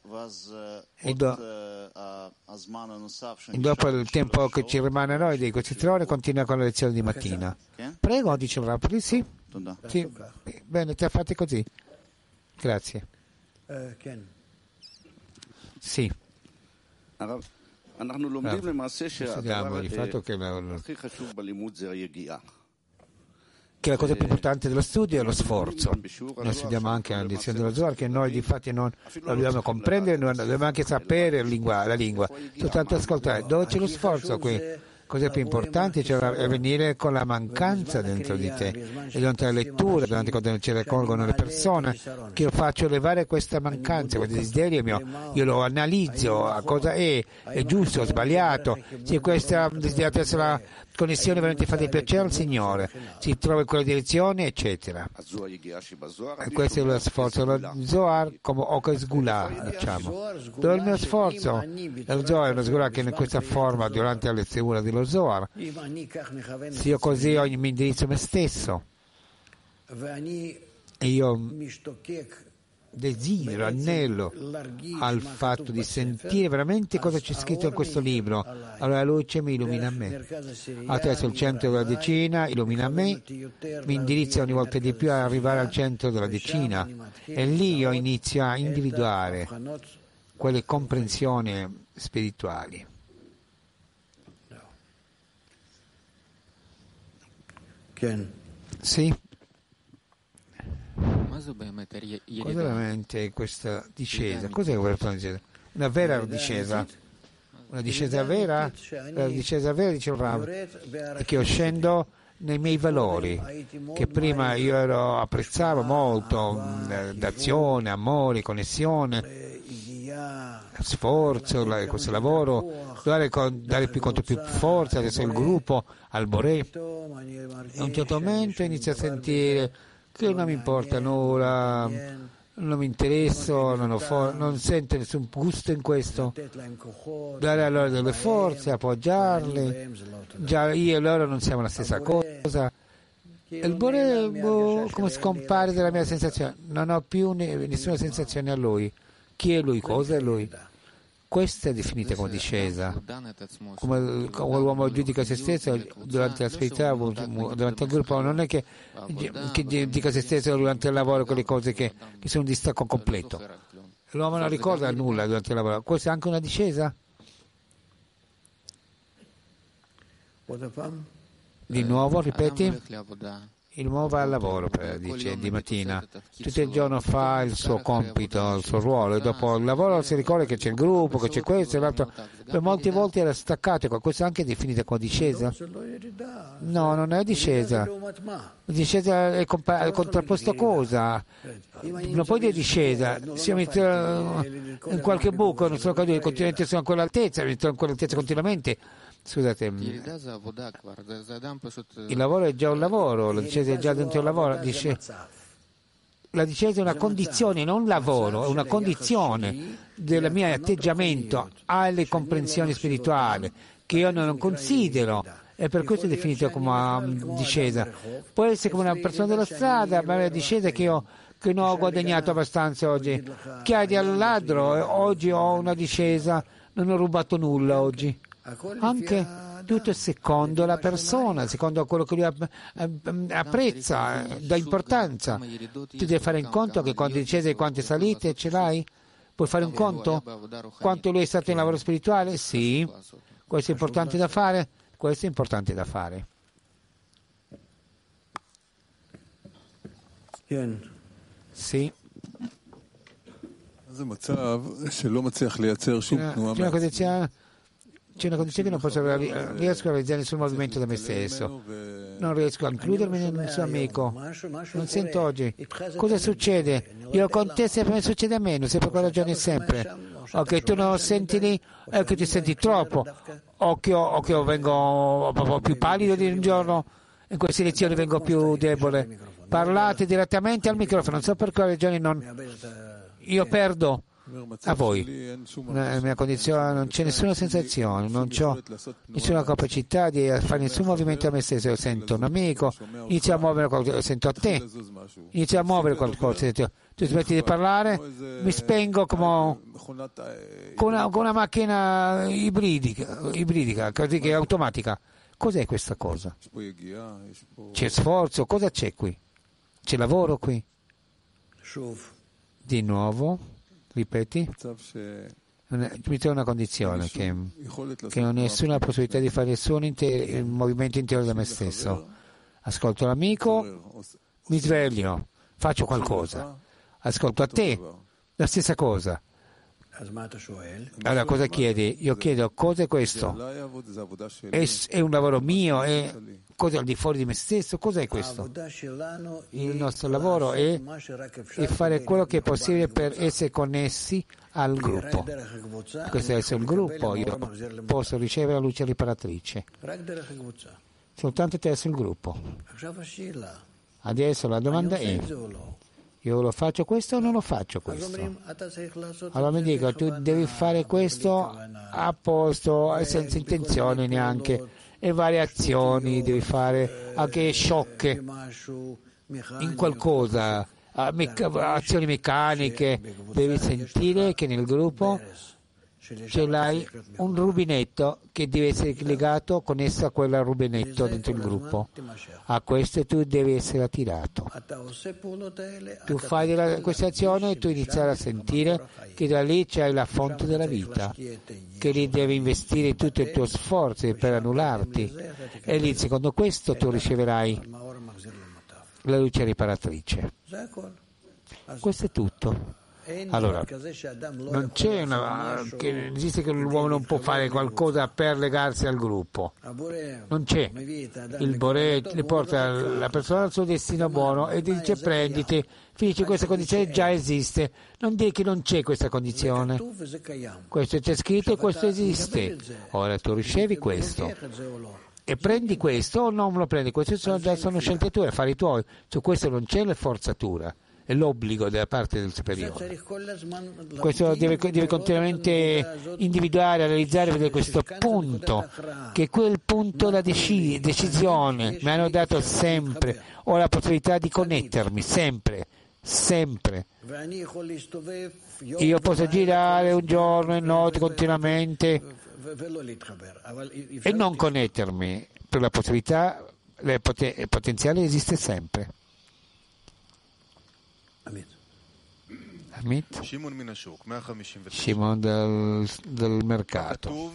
e, do, e dopo il tempo che ci rimane a noi di queste tre ore continua con la lezione di mattina. Prego, dice il Rav, sì? sì? Bene, ti ha fatti così. Grazie. Sì. Ah. Studiamo il fatto che la, che la cosa più importante dello studio è lo sforzo. Noi studiamo anche la lezione dello Zohar che noi di fatti non la dobbiamo comprendere, non dobbiamo anche sapere la lingua, la lingua soltanto ascoltare. Dove c'è lo sforzo qui? Cosa più importante cioè è venire con la mancanza dentro di te. E durante la lettura, durante quando ci raccolgono le persone, che io faccio elevare questa mancanza, questo desiderio mio, io lo analizzo, a cosa è, è giusto, sbagliato, se questa la connessione veramente fatta di piacere al Signore, si trova in quella direzione, eccetera. E questo è lo sforzo dello Zohar come Okas Gula, diciamo. Dove il mio sforzo? Lo Zohar è una Sgula che in questa forma, durante la lezione dello Zohar, se io così mi indirizzo me stesso, e io desidero, anello al fatto di sentire veramente cosa c'è scritto in questo libro. Allora la luce mi illumina me. Attraverso il centro della decina, illumina me, mi indirizza ogni volta di più ad arrivare al centro della decina e lì io inizio a individuare quelle comprensioni spirituali. Sì. Cos'è veramente questa discesa? Cos'è questa discesa? Una vera discesa. Una discesa vera, la discesa vera dice è che io scendo nei miei valori, che prima io ero, apprezzavo molto, mm, d'azione, amore, connessione, sforzo, questo lavoro, dare, dare più, quanto più forza adesso il gruppo, al Boré. A un certo momento inizio a sentire che non mi importa nulla, non mi interesso, non, for- non sento nessun gusto in questo. Dare a loro delle forze, appoggiarli. Già io e loro non siamo la stessa cosa. Il Bore boh, come scompare dalla mia sensazione, non ho più ne- nessuna sensazione a lui. Chi è lui? Cosa è lui? Questa è definita come discesa, come l'uomo giudica se stesso durante l'asperità, durante il gruppo, non è che, che giudica se stesso durante il lavoro quelle cose che, che sono un distacco completo. L'uomo non ricorda nulla durante il lavoro, questa è anche una discesa. Di nuovo, ripeti. Il uomo va al lavoro, dice, di mattina, tutto il giorno fa il suo compito, il suo ruolo, e dopo il lavoro si ricorda che c'è il gruppo, che c'è questo e l'altro. Per molte volte era staccato, questo anche è definita come discesa. No, non è discesa. Discesa è compa- contrapposta cosa. Non puoi dire discesa, siamo in qualche buco, non sono i continenti sono a quell'altezza, sono a quell'altezza continuamente. Scusate, mm, il lavoro è già un lavoro, la discesa è già dentro il lavoro. Dice, la discesa è una condizione, non un lavoro, è una condizione del mio atteggiamento alle comprensioni spirituali che io non considero e per questo è definito come mm, discesa. Può essere come una persona della strada, ma è una discesa che io che non ho guadagnato abbastanza oggi. Chiedi al ladro, eh, oggi ho una discesa, non ho rubato nulla oggi anche tutto secondo la persona, secondo quello che lui apprezza, eh, dà importanza. Tu devi fare un conto che quante discese e quante salite ce l'hai? Puoi fare un conto? Quanto lui è stato in lavoro spirituale? Sì. Questo è importante da fare? Questo è importante da fare. Sì. C'è una cosa c'è una condizione che non posso riesco a realizzare nessun movimento da me stesso. Non riesco a includermi nel suo amico. Non sento oggi. Cosa succede? Io con te sempre mi succede a meno per con ragione sempre. O che tu non senti lì o che ti senti troppo. O che io, o che io vengo più pallido di un giorno. In queste lezioni vengo più debole. Parlate direttamente al microfono non so per quale ragione non io perdo a voi. Nella mia condizione non c'è nessuna sensazione, non ho nessuna capacità di fare nessun movimento a me stesso. Io sento un amico, inizio a muovere qualcosa, sento a te, inizio a muovere qualcosa. Tu smetti di parlare, mi spengo come, come, una, come una, macchina ibridica, ibridica, così che è automatica. Cos'è questa cosa? C'è sforzo, cosa c'è qui? C'è lavoro qui? Di nuovo ripeti, mette una condizione che, che, non ho nessuna possibilità di fare nessun inter- movimento intero da me stesso. Ascolto l'amico, mi sveglio, faccio qualcosa. Ascolto a te, la stessa cosa. Allora cosa chiedi? Io chiedo cosa è questo? È, è un lavoro mio? È cosa al di fuori di me stesso? Cos'è questo? Il nostro lavoro è, è fare quello che è possibile per essere connessi al gruppo. Questo è essere un gruppo, io posso ricevere la luce riparatrice. Soltanto attraverso il gruppo. Adesso la domanda è io lo faccio questo o non lo faccio questo? Allora mi dico, tu devi fare questo a posto, eh, senza intenzione neanche, e varie azioni devi fare, anche sciocche, in qualcosa, ah, azioni meccaniche, devi sentire che nel gruppo ce l'hai un rubinetto che deve essere legato con connesso a quel rubinetto dentro il gruppo. A questo tu devi essere attirato. Tu fai della, questa azione e tu iniziare a sentire che da lì c'è la fonte della vita, che lì devi investire tutti i tuoi sforzi per annullarti. E lì, secondo questo, tu riceverai la luce riparatrice. Questo è tutto. Allora, non c'è una, che esiste che l'uomo non può fare qualcosa per legarsi al gruppo. Non c'è. Il Bore porta la persona al suo destino buono e dice prenditi. Finisci questa condizione già esiste. Non dire che non c'è questa condizione. Questo c'è scritto e questo esiste. Ora tu ricevi questo e prendi questo o non lo prendi, queste sono, già sono scelte tue, affari tuoi, su questo non c'è la forzatura è l'obbligo della parte del superiore. Questo deve, deve continuamente individuare, analizzare, questo punto, che quel punto la dec- decisione mi hanno dato sempre, ho la possibilità di connettermi sempre sempre. Io posso girare un giorno e notte continuamente e non connettermi, per la possibilità, il potenziale esiste sempre. Amit, Shimon del, dal mercato.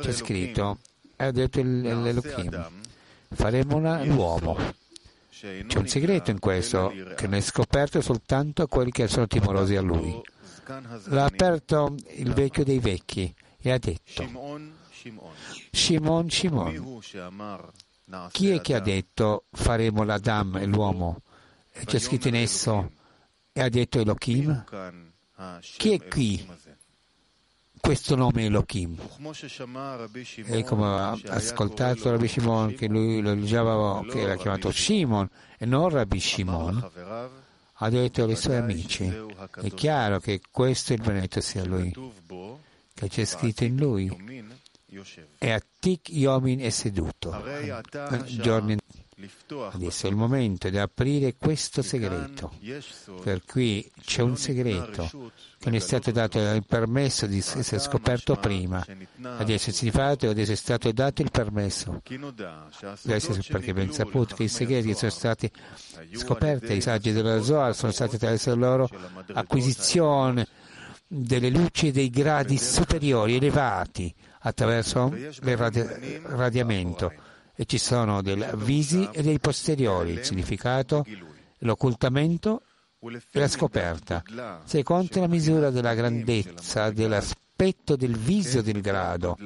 C'è scritto, ha detto l'Elohim, faremo l'uomo. C'è un segreto in questo, che ne è scoperto soltanto a quelli che sono timorosi a lui. L'ha aperto il vecchio dei vecchi e ha detto, Shimon, Shimon, chi è che ha detto faremo l'Adam e l'uomo? C'è scritto in esso e ha detto Elohim, chi è qui questo nome Elohim? E come ha ascoltato Rabbi Shimon, che lui lo diceva che era chiamato Shimon e non Rabbi Shimon, ha detto ai suoi amici, è chiaro che questo è il benedetto sia lui, che c'è scritto in lui, e Atik Yomin è seduto. Giorni Adesso è il momento di aprire questo segreto. Per cui c'è un segreto che non è stato dato il permesso di essere scoperto prima, Adesso si fatto e adesso è stato dato il permesso. Adesso Perché ben saputo che i segreti che sono stati scoperti, i saggi della Zohar sono stati attraverso la loro acquisizione delle luci e dei gradi superiori elevati attraverso il radi- radiamento e ci sono dei avvisi e dei posteriori, il significato, l'occultamento e la scoperta, secondo la misura della grandezza, dell'aspetto del viso del grado,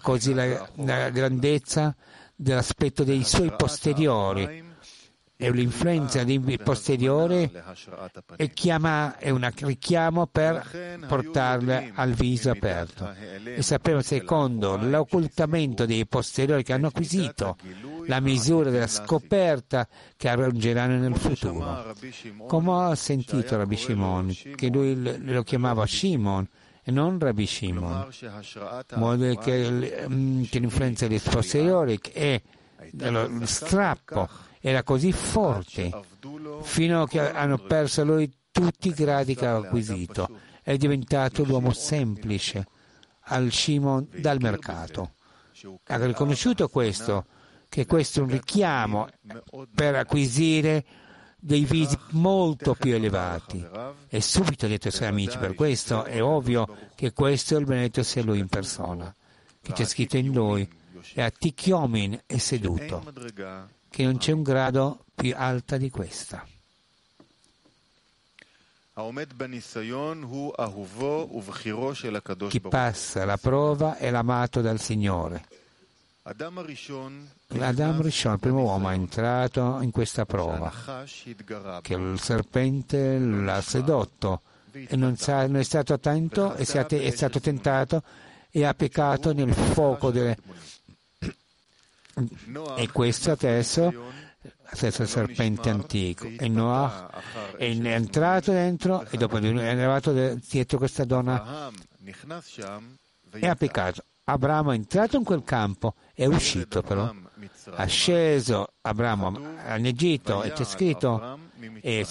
così la, la grandezza dell'aspetto dei suoi posteriori e l'influenza dei posteriori e chiama, è un richiamo per portarle al viso aperto. E sappiamo secondo l'occultamento dei posteriori che hanno acquisito la misura della scoperta che raggiungeranno nel futuro. Come ha sentito Rabbi Shimon, che lui lo chiamava Shimon e non Rabbi Shimon, in modo che, mm, che l'influenza dei posteriori è dello strappo era così forte fino a che hanno perso lui tutti i gradi che aveva acquisito. È diventato l'uomo semplice al Shimon dal mercato. Ha riconosciuto questo, che questo è un richiamo per acquisire dei visi molto più elevati. E subito ha detto ai suoi amici, per questo è ovvio che questo è il benedetto sia lui in persona, che c'è scritto in lui, e a Tikyomin è seduto, che non c'è un grado più alta di questa. Chi passa la prova è l'amato dal Signore. L'Adam Rishon, il primo uomo, è entrato in questa prova, che il serpente l'ha sedotto. E non, è stato attento, è stato tentato e ha peccato nel fuoco delle... E questo adesso stesso serpente antico. E Noah è entrato dentro e dopo è arrivato dietro questa donna. E ha peccato. Abramo è entrato in quel campo è uscito però. Ha sceso Abramo in Egitto e c'è scritto e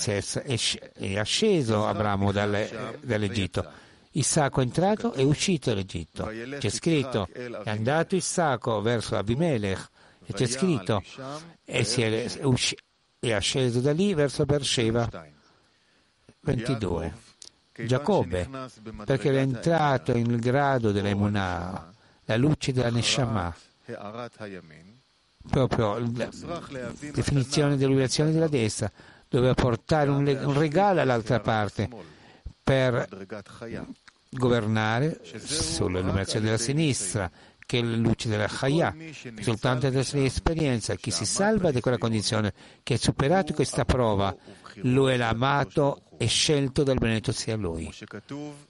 è asceso Abramo dall'Egitto Isacco è entrato e uscito dall'Egitto c'è scritto è andato Isacco verso Abimelech. E c'è scritto e si è, usci- è sceso da lì verso Beersheba. 22 Giacobbe perché è entrato nel grado dell'emunah la luce della Neshama. Proprio la definizione dell'umiliazione della destra doveva portare un regalo all'altra parte per governare sull'illuminazione della sinistra che è la luce della Chaya, risultante della sua esperienza. Chi si salva di quella condizione, che ha superato questa prova, lui è l'amato e scelto dal benedetto sia lui.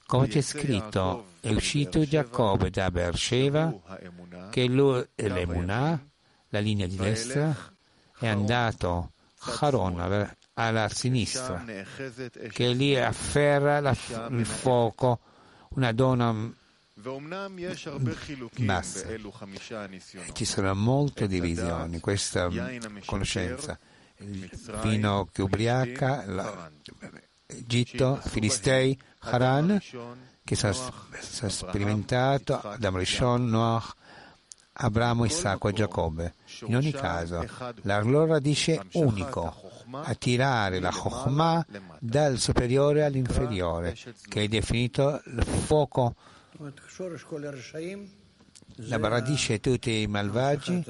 Come c'è scritto, è uscito Giacobbe da Beersheba, che lui è l'Emunah, la linea di destra, è andato Haron alla sinistra, che lì afferra la, il fuoco, una donna basta. Ci sono molte divisioni, questa conoscenza. Il vino che ubriaca, l'Egitto, Filistei, Haran, che si è sperimentato, Adam Rishon, Noach, Abramo, Isacco e Giacobbe. In ogni caso, la loro radice è unico, attirare la Chokhmah dal superiore all'inferiore, che è definito il fuoco. La radice di tutti i malvagi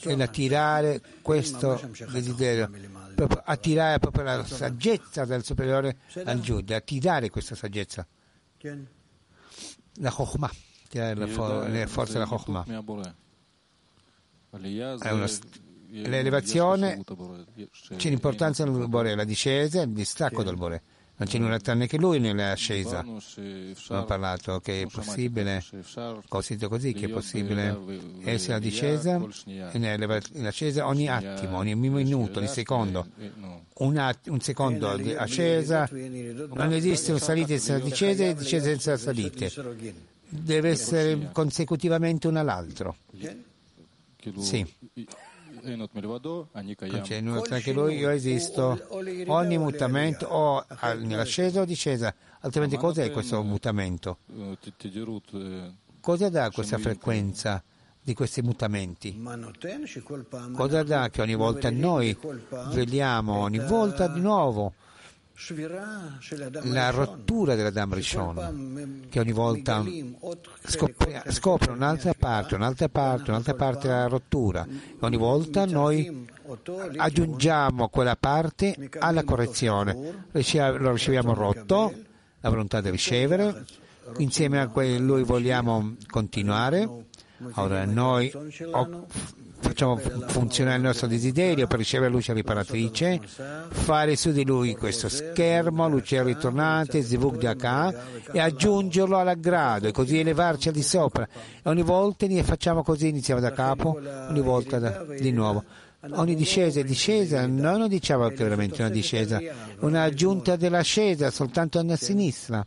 è l'attirare questo desiderio, proprio attirare proprio la saggezza del superiore al Giuda, attirare questa saggezza, la Chokhmah, le forze della Chokhmah. È una, l'elevazione c'è l'importanza del Bore, la discesa e il distacco del Bore. Non c'è nulla tranne che lui nell'ascesa. Abbiamo parlato che è possibile, considero così, che è possibile essere la discesa e nell'ascesa ogni attimo, ogni minuto, ogni secondo. Un, att- un secondo di ascesa, non esiste una salita senza discesa e discesa senza salite. Deve essere consecutivamente uno all'altro. Sì. Non c'è nulla tra che lui, io esisto. Ogni mutamento o nell'ascesa o discesa, altrimenti cos'è questo mutamento? Cosa dà questa frequenza di questi mutamenti? Cosa dà che ogni volta noi svegliamo, ogni volta di nuovo, la rottura della Dam Rishon, che ogni volta scopre, scopre, un'altra parte, un'altra parte, un'altra parte della rottura. E ogni volta noi aggiungiamo quella parte alla correzione. Lo riceviamo rotto, la volontà di ricevere, insieme a quello vogliamo continuare. Ora noi facciamo funzionare il nostro desiderio per ricevere luce riparatrice, fare su di lui questo schermo, luce ritornante, Zivuk Daka, e aggiungerlo all'aggrado e così elevarci al di sopra. E ogni volta facciamo così, iniziamo da capo, ogni volta da, di nuovo. Ogni discesa è discesa, noi non diciamo che è veramente una discesa, un'aggiunta dell'ascesa soltanto a sinistra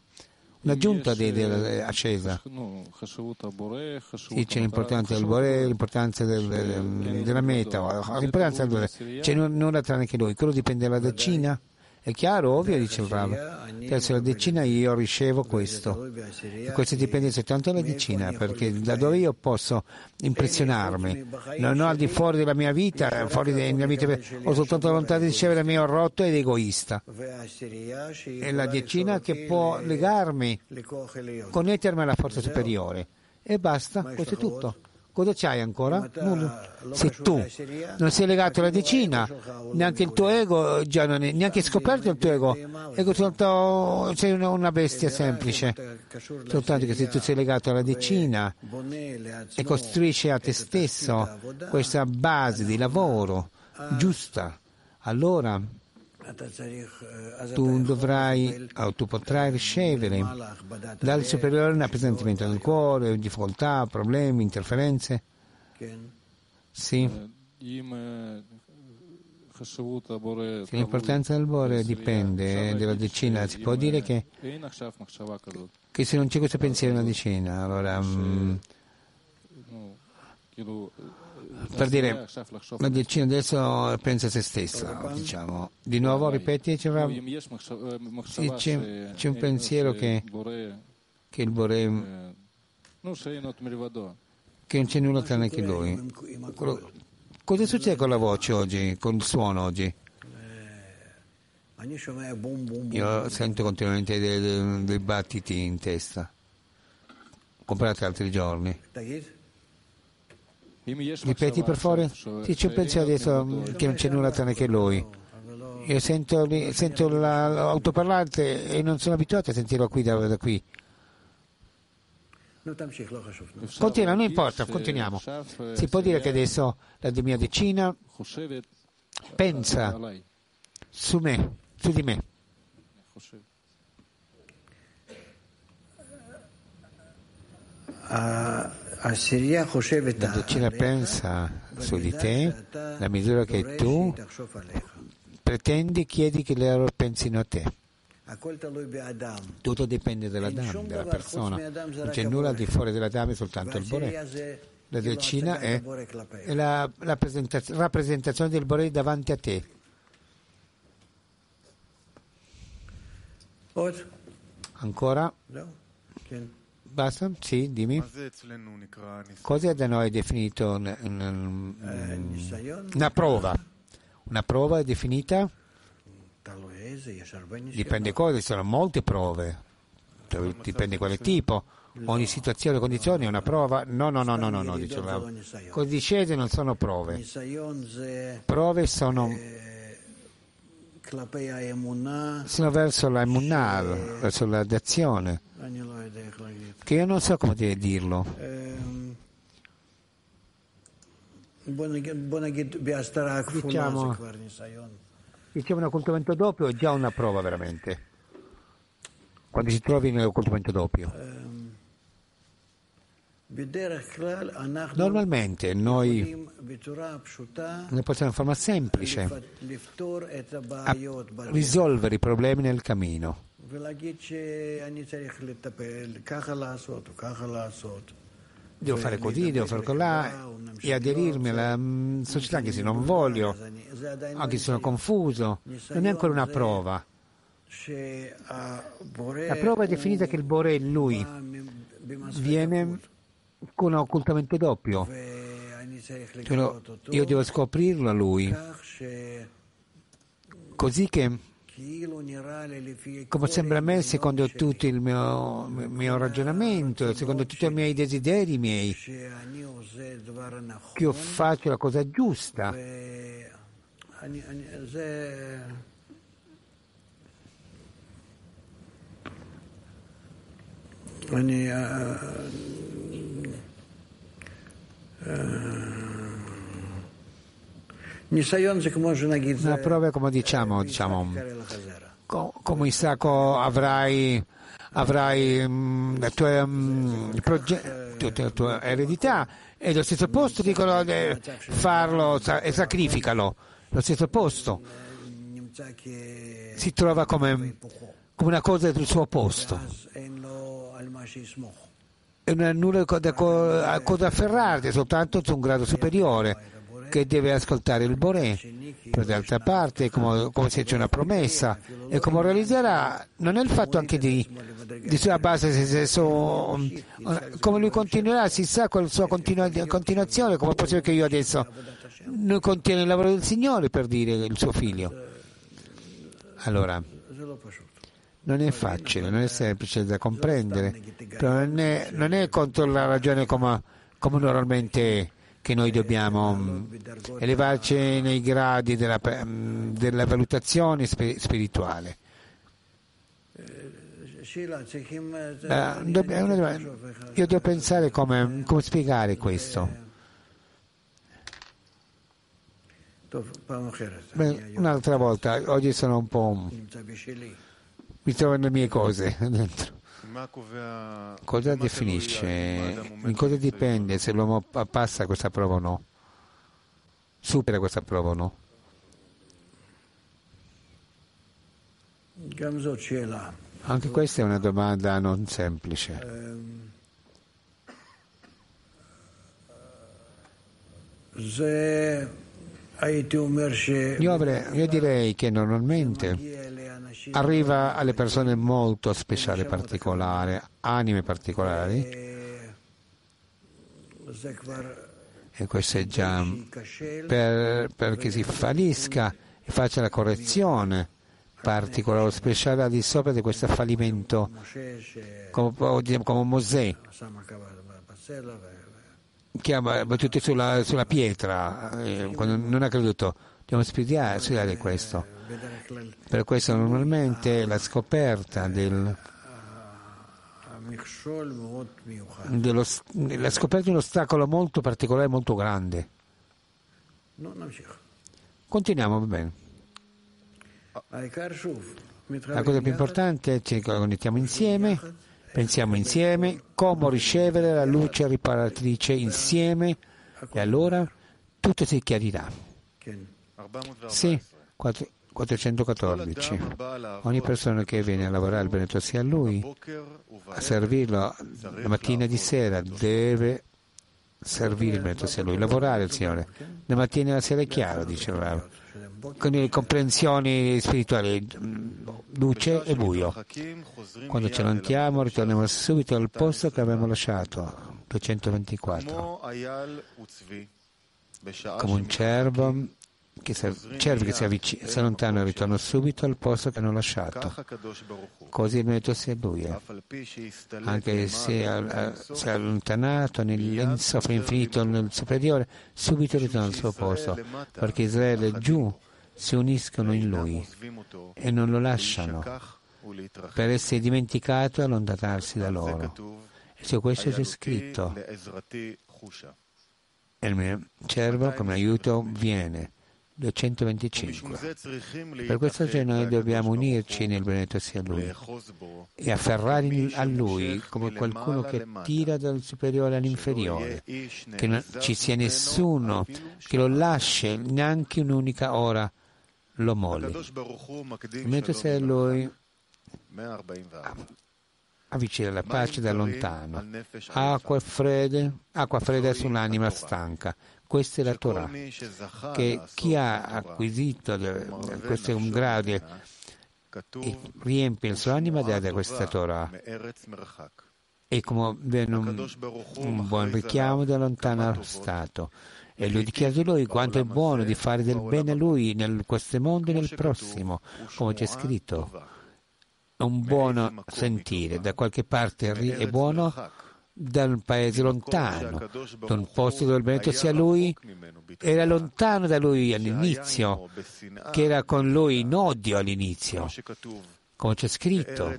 l'aggiunta dell'ascesa. Sì, c'è l'importanza del Bore, l'importanza del, del, della meta, l'importanza del Bore. C'è nulla tranne che lui, quello dipende dalla decina È chiaro, ovvio, dice il Rav. Verso la decina io ricevo questo. E questo dipende soltanto dalla decina, perché da dove io posso impressionarmi. Non ho al di fuori della mia vita, fuori della mia vita, ho soltanto la volontà di ricevere il mio rotto ed egoista. È la decina che può legarmi, connettermi alla forza superiore. E basta, questo è tutto. Cosa c'hai ancora? Nulla. Se tu non sei legato alla decina, neanche il tuo ego, già non è neanche scoperto il tuo ego, ego soltanto, sei una, una bestia semplice. Soltanto che se tu sei legato alla decina e costruisci a te stesso questa base di lavoro giusta, allora tu dovrai o tu potrai ricevere dal superiore un appesantimento del cuore, difficoltà, problemi, interferenze. Sì. L'importanza del Bore dipende dalla decina. Si può dire che, che se non c'è questo pensiero in una decina, allora. Mh, per dire la medicina adesso pensa a se stessa diciamo. Di nuovo ripeti sì, c'è, c'è, un pensiero che, che il Bore che non c'è nulla tranne che lui. Cosa succede con la voce oggi con il suono oggi? Io sento continuamente dei, dei battiti in testa comparati altri giorni. Ripeti per favore? Sì, c'è un adesso che non c'è nulla tranne che lui. Io sento, sento l'autoparlante e non sono abituato a sentirlo qui da, da qui. Continua, non importa, continuiamo. Si può dire che adesso la mia decina pensa su me, su di me. Uh, la decina pensa su di te la misura che tu pretendi, chiedi che loro pensino a te. Tutto dipende dall'Adam, dalla persona. Non c'è nulla al di fuori dell'Adam, è soltanto il Boré. La decina è, è la, la presentaz- rappresentazione del Boré davanti a te. Ancora? Basta? Sì, dimmi. Cos'è da noi definito una prova? Una prova è definita? Dipende cosa, ci sono molte prove, dipende quale tipo. Ogni situazione o condizione è una prova? No, no, no, no, no, no dicevamo. Cose discese non sono prove. Prove sono sono verso la emunah, verso la d'azione, che io non so come dire- dirlo. Diciamo, Diciamo un occultamento doppio è già una prova veramente. Quando si trovi nell'occultamento doppio. Normalmente noi ne possiamo in forma semplice risolvere i problemi nel cammino. Devo fare così, devo fare colà e aderirmi alla mm, società anche se non voglio, anche se sono confuso. Non è ancora una prova. La prova è definita che il Bore è lui, viene con un occultamento doppio. Cioè, lo- io devo scoprirlo a lui, così che, come sembra a me, secondo tutto il mio, mio ragionamento, secondo tutti i miei desideri miei, che io faccio la cosa giusta. Una prova come diciamo, diciamo come Isacco avrai, avrai mh, la, tua, mh, proge- la tua eredità e lo stesso posto dicono eh, farlo e sacrificalo, lo stesso posto. Si trova come, come una cosa del suo posto nulla da, da afferrarti, soltanto su un grado superiore che deve ascoltare il Boré. Per d'altra parte, come, come se c'è una promessa e come realizzerà, non è il fatto anche di, di sulla base se, se so, um, come lui continuerà, si sa con la sua continua, continuazione, come è possibile che io adesso non contiene il lavoro del Signore per dire il suo figlio. Allora, non è facile, non è semplice da comprendere, però non è, non è contro la ragione come, come, normalmente che noi dobbiamo mm, elevarci nei gradi della, mm, della valutazione spirituale. Eh, Io devo pensare come, come spiegare questo. Beh, un'altra volta, oggi sono un po' mi trovano le mie cose dentro. Cosa definisce? In cosa dipende se l'uomo passa questa prova o no? Supera questa prova o no? Anche questa è una domanda non semplice. Io, avrei, io direi che normalmente arriva alle persone molto speciali, particolari, anime particolari. E questo è già per, perché si fallisca e faccia la correzione particolare o speciale al di sopra di questo fallimento, come, come Mosè che ha battuto sulla, sulla pietra eh, non ha creduto. Dobbiamo studiare questo. Per questo normalmente la scoperta del dello, la scoperta di un ostacolo molto particolare, molto grande. Continuiamo, va bene. La cosa più importante è che ci connettiamo insieme, pensiamo insieme, come ricevere la luce riparatrice insieme e allora tutto si chiarirà. Sì, 4, 414. Ogni persona che viene a lavorare il benedetto sia a lui, a servirlo la mattina e di sera, deve servire il benedetto sia a lui, lavorare il Signore. La mattina e la sera è chiaro, dice Rav. Con le comprensioni spirituali, mm, luce e buio. Quando ce l'antiamo ritorniamo subito al posto che abbiamo lasciato, 224. Come un cervo che si, cervi che si, avvic- si allontanano ritornano subito al posto che hanno lasciato. Così il metodo si è buio, anche se si è allontanato nell'infinito, infinito, nel superiore, subito ritorna al suo posto, perché Israele giù si uniscono in lui e non lo lasciano per essere dimenticato e allontanarsi da loro. E su questo c'è scritto. E il mio cervo come aiuto viene 225. Per questa ragione noi dobbiamo unirci nel benedetto sia Lui e afferrare a Lui come qualcuno che tira dal superiore all'inferiore, che non ci sia nessuno che lo lasci neanche un'unica ora, lo molli. Il benedetto sia Lui avvicina la pace da lontano, acqua fredda sull'anima stanca questa è la Torah, che chi ha acquisito questo è un grado e riempie la sua anima da questa Torah. E come viene un, un buon richiamo da lontano stato. E lui dichiara di lui quanto è buono di fare del bene a lui in questo mondo e nel prossimo, come c'è scritto. È Un buono sentire, da qualche parte è buono da un paese lontano, da un posto dove il benedetto sia lui, era lontano da lui all'inizio, che era con lui in odio all'inizio, come c'è scritto.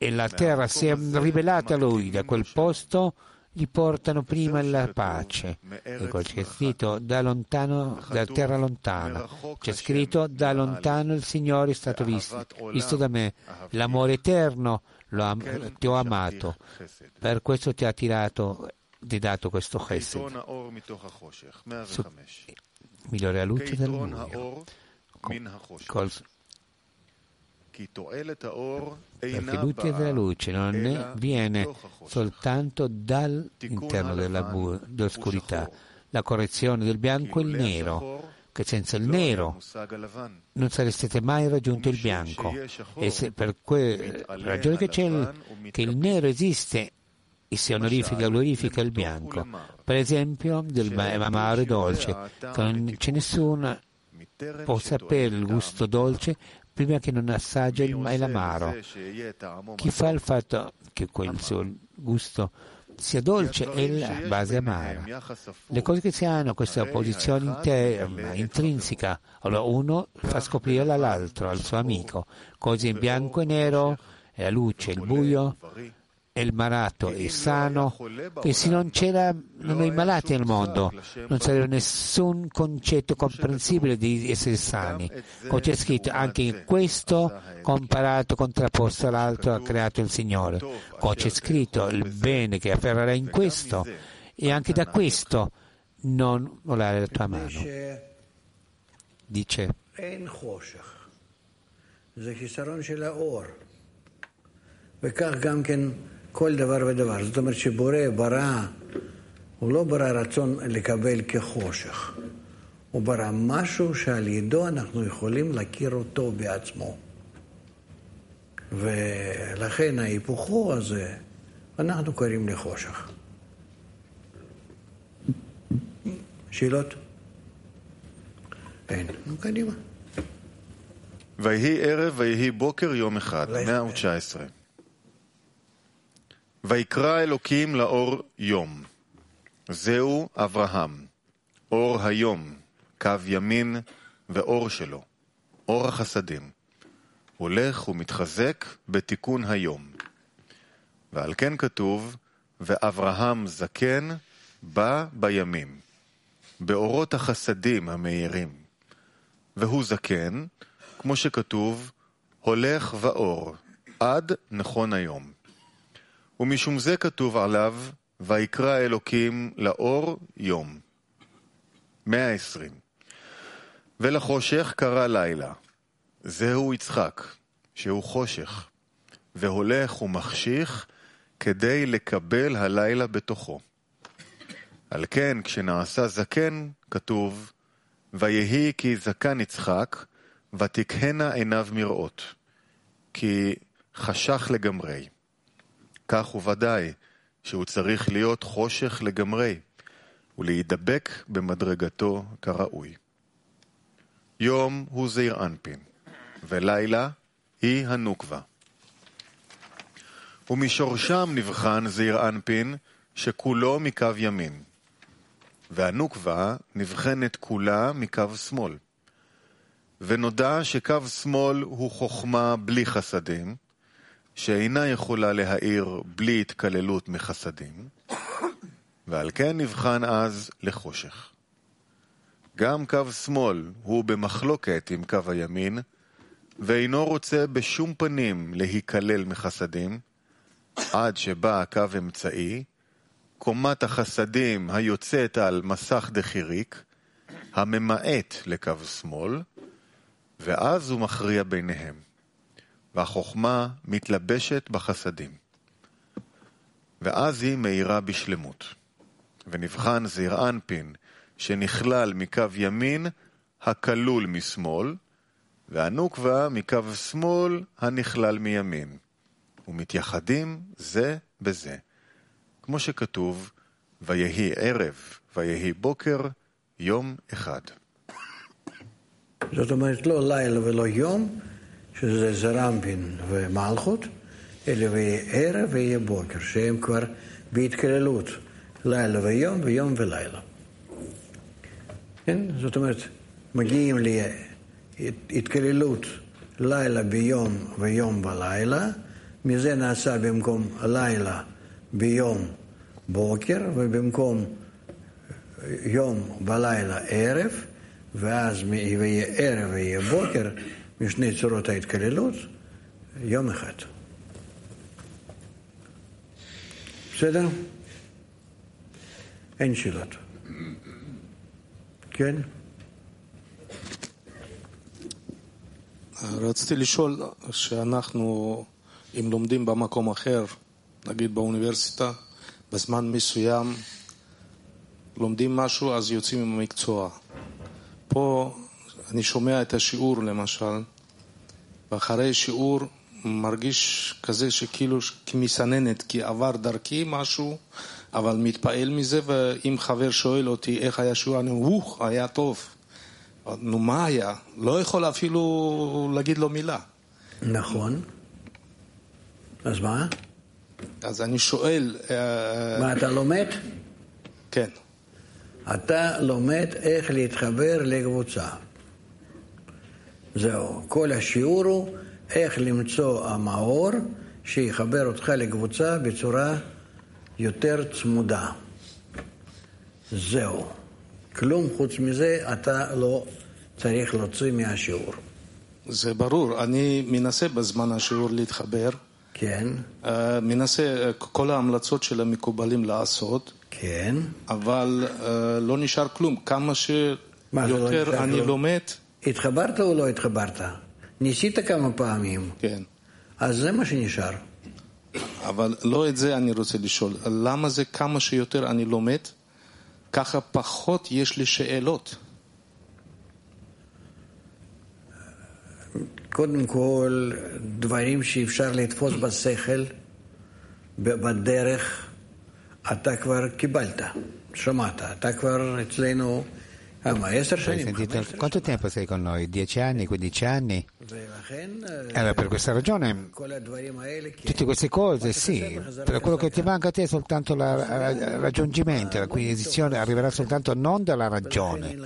E la terra si è rivelata a lui, da quel posto gli portano prima la pace. Ecco, c'è scritto da, lontano, da terra lontana. C'è scritto da lontano il Signore è stato visto, visto da me. L'amore eterno am- ti ho amato, per questo ti ha tirato, ti ha dato questo chesed. Su- migliore luce del buio. Col- perché l'utile della luce non viene soltanto dall'interno dell'oscurità. Bu- la correzione del bianco e il nero che senza il nero non sareste mai raggiunto il bianco. E se per quella ragione che, c'è il, che il nero esiste e si onorifica e glorifica il bianco. Per esempio, del amaro e dolce, che non c'è nessuno può sapere il gusto dolce prima che non assaggia il, l'amaro. Chi fa il fatto che quel suo gusto sia dolce è la base amara. Le cose che si hanno questa posizione interna, intrinseca, allora uno fa scoprire all'altro, al suo amico, cose in bianco e nero, è la luce, il buio, è il malato, è sano, che se non c'erano i malati nel mondo non sarebbe nessun concetto comprensibile di essere sani. Come c'è scritto, anche in questo comparato, contrapposto all'altro ha creato il Signore. Come c'è scritto, il bene che afferrerà in questo e anche da questo non volare la tua mano. Dice, אין חושך. זה חיסרון של האור. וכך גם כן כל דבר ודבר. זאת אומרת שבורא ברא, הוא לא ברא רצון לקבל כחושך. הוא ברא משהו שעל ידו אנחנו יכולים להכיר אותו בעצמו. ולכן ההיפוכו הזה, אנחנו קוראים לחושך. שאלות? אין. נו, קדימה. ויהי ערב ויהי בוקר יום אחד, 119. ויקרא אלוקים לאור יום. זהו אברהם. אור היום, קו ימין ואור שלו. אור החסדים. הולך ומתחזק בתיקון היום. ועל כן כתוב, ואברהם זקן בא בימים, באורות החסדים המאירים. והוא זקן, כמו שכתוב, הולך ואור, עד נכון היום. ומשום זה כתוב עליו, ויקרא אלוקים לאור יום. 120. ולחושך קרא לילה. זהו יצחק, שהוא חושך, והולך ומחשיך כדי לקבל הלילה בתוכו. על כן, כשנעשה זקן, כתוב, ויהי כי זקן יצחק, ותכהנה עיניו מראות, כי חשך לגמרי. כך הוא ודאי שהוא צריך להיות חושך לגמרי, ולהידבק במדרגתו כראוי. יום הוא זעיר אנפין, ולילה היא הנוקבה. ומשורשם נבחן זעיר אנפין, שכולו מקו ימין, והנוקבה נבחנת כולה מקו שמאל. ונודע שקו שמאל הוא חוכמה בלי חסדים, שאינה יכולה להאיר בלי התקללות מחסדים, ועל כן נבחן אז לחושך. גם קו שמאל הוא במחלוקת עם קו הימין, ואינו רוצה בשום פנים להיכלל מחסדים, עד שבא הקו אמצעי, קומת החסדים היוצאת על מסך דחיריק, הממעט לקו שמאל, ואז הוא מכריע ביניהם, והחוכמה מתלבשת בחסדים. ואז היא מאירה בשלמות. ונבחן זעיר אנפין שנכלל מקו ימין הכלול משמאל, והנוקבה מקו שמאל הנכלל מימין, ומתייחדים זה בזה. כמו שכתוב, ויהי ערב, ויהי בוקר, יום אחד. זאת אומרת, לא לילה ולא יום, שזה זרמפין ומלכות, אלא ויהיה ערב ויהיה בוקר, שהם כבר בהתקללות, לילה ויום ויום ולילה. כן? זאת אומרת, מגיעים להתקללות לילה ביום ויום בלילה, מזה נעשה במקום לילה ביום בוקר, ובמקום יום בלילה ערב, ואז יהיה ערב ויהיה בוקר, משני צורות ההתקללות, יום אחד. בסדר? אין שאלות. כן? רציתי לשאול, שאנחנו, אם לומדים במקום אחר, נגיד באוניברסיטה, בזמן מסוים לומדים משהו אז יוצאים עם המקצוע. פה אני שומע את השיעור למשל, ואחרי שיעור מרגיש כזה שכאילו כמסננת, כי עבר דרכי משהו, אבל מתפעל מזה, ואם חבר שואל אותי איך היה שיעור, אני אומר, וואו, היה טוב. נו, מה היה? לא יכול אפילו להגיד לו מילה. נכון. אז מה? אז אני שואל, אה, מה אתה לומד? כן, אתה לומד איך להתחבר לקבוצה. זהו. כל השיעור הוא איך למצוא המאור שיחבר אותך לקבוצה בצורה יותר צמודה. זהו. כלום חוץ מזה אתה לא צריך להוציא מהשיעור. זה ברור. אני מנסה בזמן השיעור להתחבר, כן, אה, מנסה אה, כל ההמלצות של המקובלים לעשות, כן. אבל אה, לא נשאר כלום. כמה לא שיותר נשאר אני? לומד, התחברת או לא התחברת? ניסית כמה פעמים, כן. אז זה מה שנשאר. אבל לא את זה אני רוצה לשאול. למה זה כמה שיותר אני לומד, ככה פחות יש לי שאלות? קודם כל, דברים שאפשר לתפוס בשכל, בדרך, אתה כבר קיבלת, שמעת. אתה כבר אצלנו, Hai Sentito, quanto tempo sei con noi? 10 anni, 15 anni? Allora, per questa ragione, tutte queste cose, sì, però quello che ti manca a te è soltanto il raggiungimento, la l'acquisizione arriverà soltanto non dalla ragione.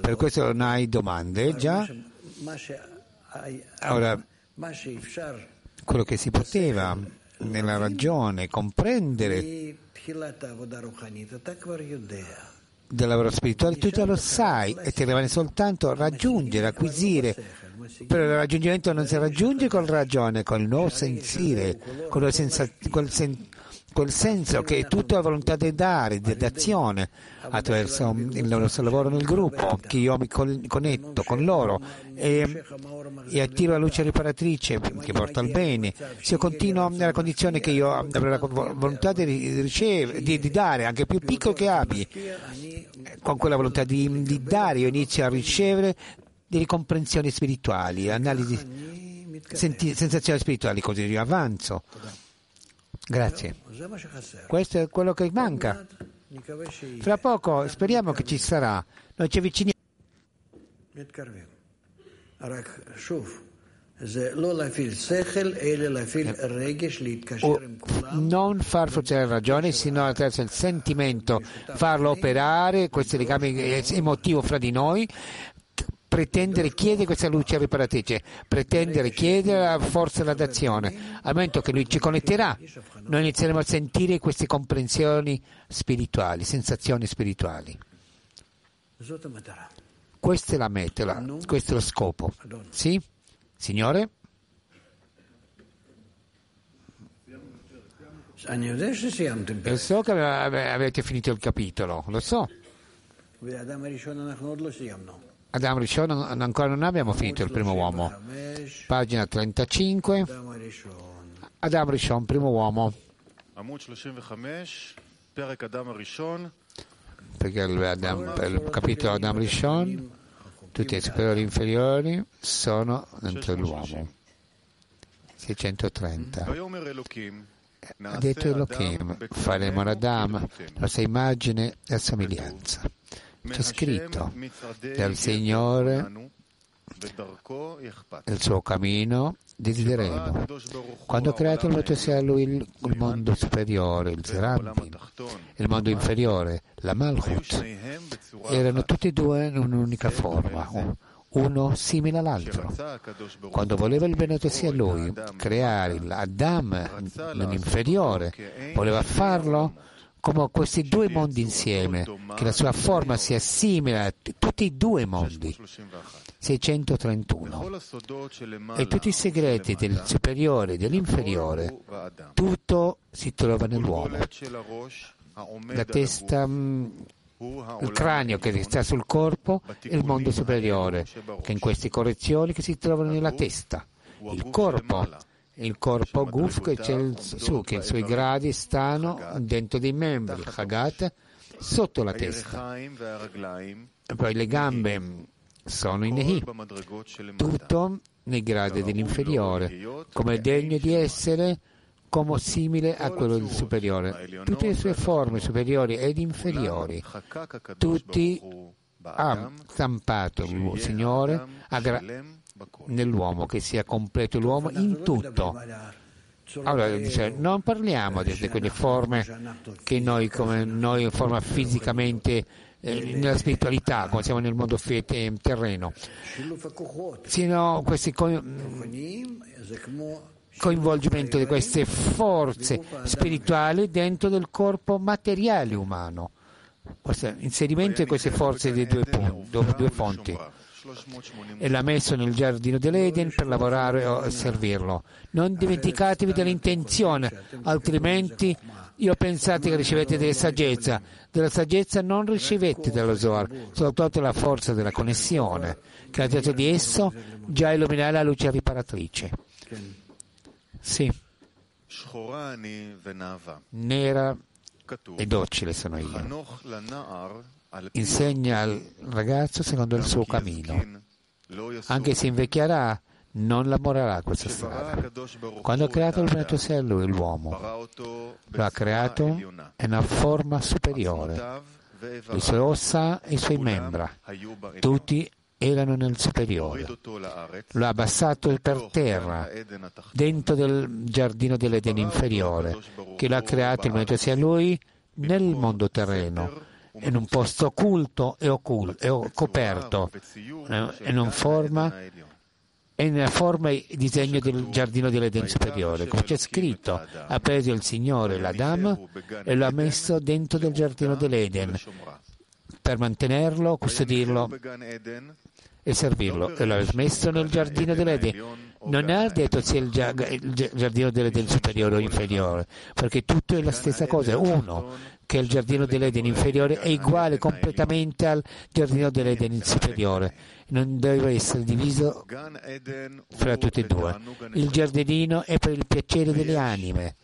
Per questo non hai domande già. Ora, quello che si poteva nella ragione comprendere del lavoro spirituale, tu già lo sai e ti rimane soltanto raggiungere, acquisire. Però il raggiungimento non si raggiunge con la ragione, con il nuovo sensire, con, senza, con il quel senso che tutta la volontà di dare, di d'azione, attraverso il nostro lavoro nel gruppo, che io mi con- connetto con loro e, e attivo la luce riparatrice che porta al bene. Se io continuo nella condizione che io avrò la vo- volontà di ri- ricevere, di, di dare, anche più piccolo che abbi, con quella volontà di, di dare, io inizio a ricevere delle comprensioni spirituali, analisi, senti- sensazioni spirituali, così io avanzo. Grazie. Questo è quello che manca. Fra poco speriamo che ci sarà. Noi ci avviciniamo. Non far funzionare la ragione, sino attraverso il sentimento, farlo operare, questi legami emotivo fra di noi, pretendere e chiedere questa luce riparatrice, pretendere e chiedere la forza d'azione, al momento che lui ci connetterà, noi inizieremo a sentire queste comprensioni spirituali, sensazioni spirituali. Questa è la meta, la, questo è lo scopo. Sì? Signore? Lo so che avete finito il capitolo, lo so. Adam Rishon ancora non abbiamo finito il primo uomo. Pagina 35. Adam Rishon, primo uomo. Perché il, Adam, il capitolo Adam Rishon, tutti i superiori inferiori sono dentro l'uomo. 630. Ha detto Elohim, faremo l'Adam, la sua immagine e la somiglianza c'è scritto dal Signore il suo cammino desideremo. Quando ha creato il mondo sia lui il mondo superiore, il Zerabbi, il mondo inferiore, la Malchut, erano tutti e due in un'unica forma, uno simile all'altro. Quando voleva il benedetto sia lui creare l'Adam, l'inferiore, voleva farlo come questi due mondi insieme, che la sua forma sia simile a tutti e due i mondi. 631. E tutti i segreti del superiore e dell'inferiore, tutto si trova nell'uomo. La testa mm, il cranio che sta sul corpo e il mondo superiore, che in queste correzioni che si trovano nella testa, il corpo il corpo guf e c'è il su, che i suoi gradi stanno dentro dei membri, il Hagat, sotto la testa. E poi le gambe sono in Nehi, tutto nei gradi dell'inferiore, come degno di essere come simile a quello del superiore. Tutte le sue forme superiori ed inferiori, tutti ha stampato il Signore, a gradi nell'uomo, che sia completo l'uomo in tutto. Allora dice, non parliamo di quelle forme che noi, come noi forma fisicamente eh, nella spiritualità, come siamo nel mondo fe- te- terreno, sino questi co- coinvolgimento di queste forze spirituali dentro del corpo materiale umano. Questo inserimento di queste forze di due, pun- due- due fonti e l'ha messo nel giardino dell'Eden per lavorare o servirlo. Non dimenticatevi dell'intenzione, altrimenti io pensate che ricevete della saggezza. Della saggezza non ricevete dallo Zohar, soltanto la forza della connessione, che attraverso di esso già illuminare la luce riparatrice. Sì. Nera e docile sono io insegna al ragazzo secondo il suo cammino. Anche se invecchierà, non lavorerà questa strada. Quando ha creato il Beneto sia lui, l'uomo, lo ha creato in una forma superiore. Le sue ossa e i suoi membra, tutti erano nel superiore. Lo ha abbassato per terra, dentro del giardino dell'Eden inferiore, che lo ha creato il Beneto sia lui nel mondo terreno in un posto occulto e, occulto, e coperto eh, e non forma e nella forma e disegno del giardino dell'Eden superiore, come c'è scritto, ha preso il Signore l'Adam e lo ha messo dentro del giardino dell'Eden per mantenerlo, custodirlo e servirlo. E l'ha messo nel giardino dell'Eden. Non ha detto se il, giardino dell'Eden superiore o inferiore, perché tutto è la stessa cosa, uno che il giardino dell'Eden inferiore è uguale completamente al giardino dell'Eden superiore, non deve essere diviso fra tutti e due. Il giardinino è per il piacere delle anime.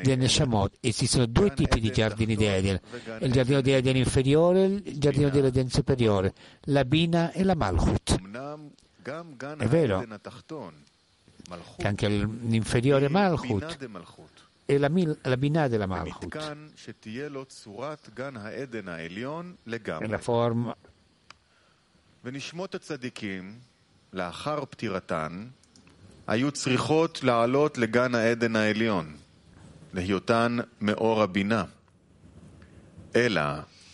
Del Neshamot esistono due tipi di giardini di Eden, il giardino di Eden inferiore e il giardino di Eden superiore, la Bina e la Malchut. È vero che anche l'inferiore Malchut שתהיה לו צורת גן העדן העליון לגמרי. Nella forma ונשמות הצדיקים, לאחר פטירתן, היו צריכות לעלות לגן העדן העליון, להיותן מאור הבינה. אלא,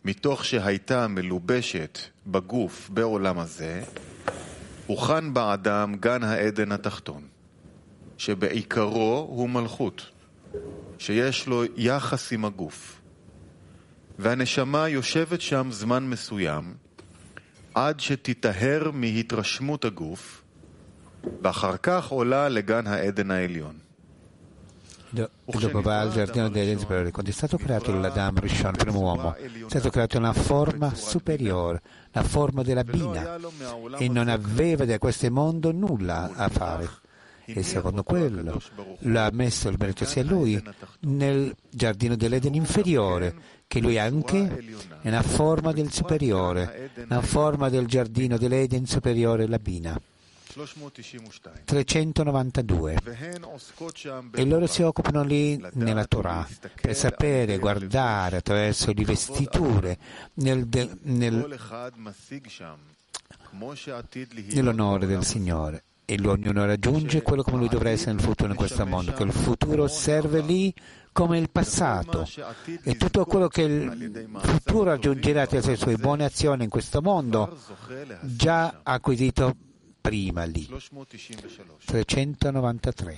מתוך שהייתה מלובשת בגוף בעולם הזה, הוכן באדם גן העדן התחתון, שבעיקרו הוא מלכות, שיש לו יחס עם הגוף. והנשמה יושבת שם זמן מסוים, עד שתיטהר מהתרשמות הגוף, ואחר כך עולה לגן העדן העליון. do- e dopo va al giardino dell'Eden superiore. Quando è stato creato l'Adam Rishon, il primo uomo, è stato creato una forma superiore, la forma della Bina, e non aveva da questo mondo nulla a fare. e secondo quello l'ha messo il merito sia lui nel giardino dell'Eden inferiore, che lui anche è una forma del superiore, una forma del giardino dell'Eden superiore, la Bina. 392 e loro si occupano lì nella Torah per sapere, guardare attraverso le vestiture nel, nel, nell'onore del Signore e ognuno raggiunge quello come lui dovrà essere nel futuro in questo mondo, che il futuro serve lì come il passato e tutto quello che il futuro raggiungerà attraverso le sue buone azioni in questo mondo già acquisito prima lì. 393.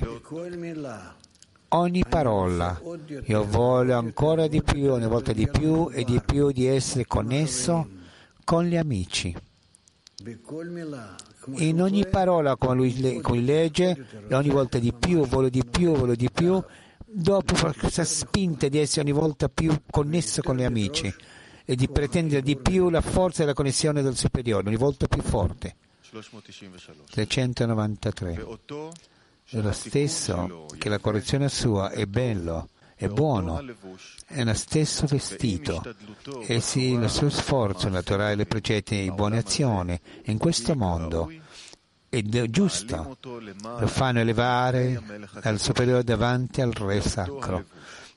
Ogni parola, io voglio ancora di più, ogni volta di più e di più di essere connesso con gli amici. In ogni parola con lui, con lui legge, e ogni volta di più, volo di più, volo di più, dopo questa spinta di essere ogni volta più connesso con gli amici e di pretendere di più la forza e la connessione del superiore, ogni volta più forte. 393. Lo stesso che la correzione sua è bello, è buono, è lo stesso vestito. Essi, lo suo sforzo naturale le precetti e buone azioni in questo mondo è giusto, lo fanno elevare dal superiore davanti al Re sacro.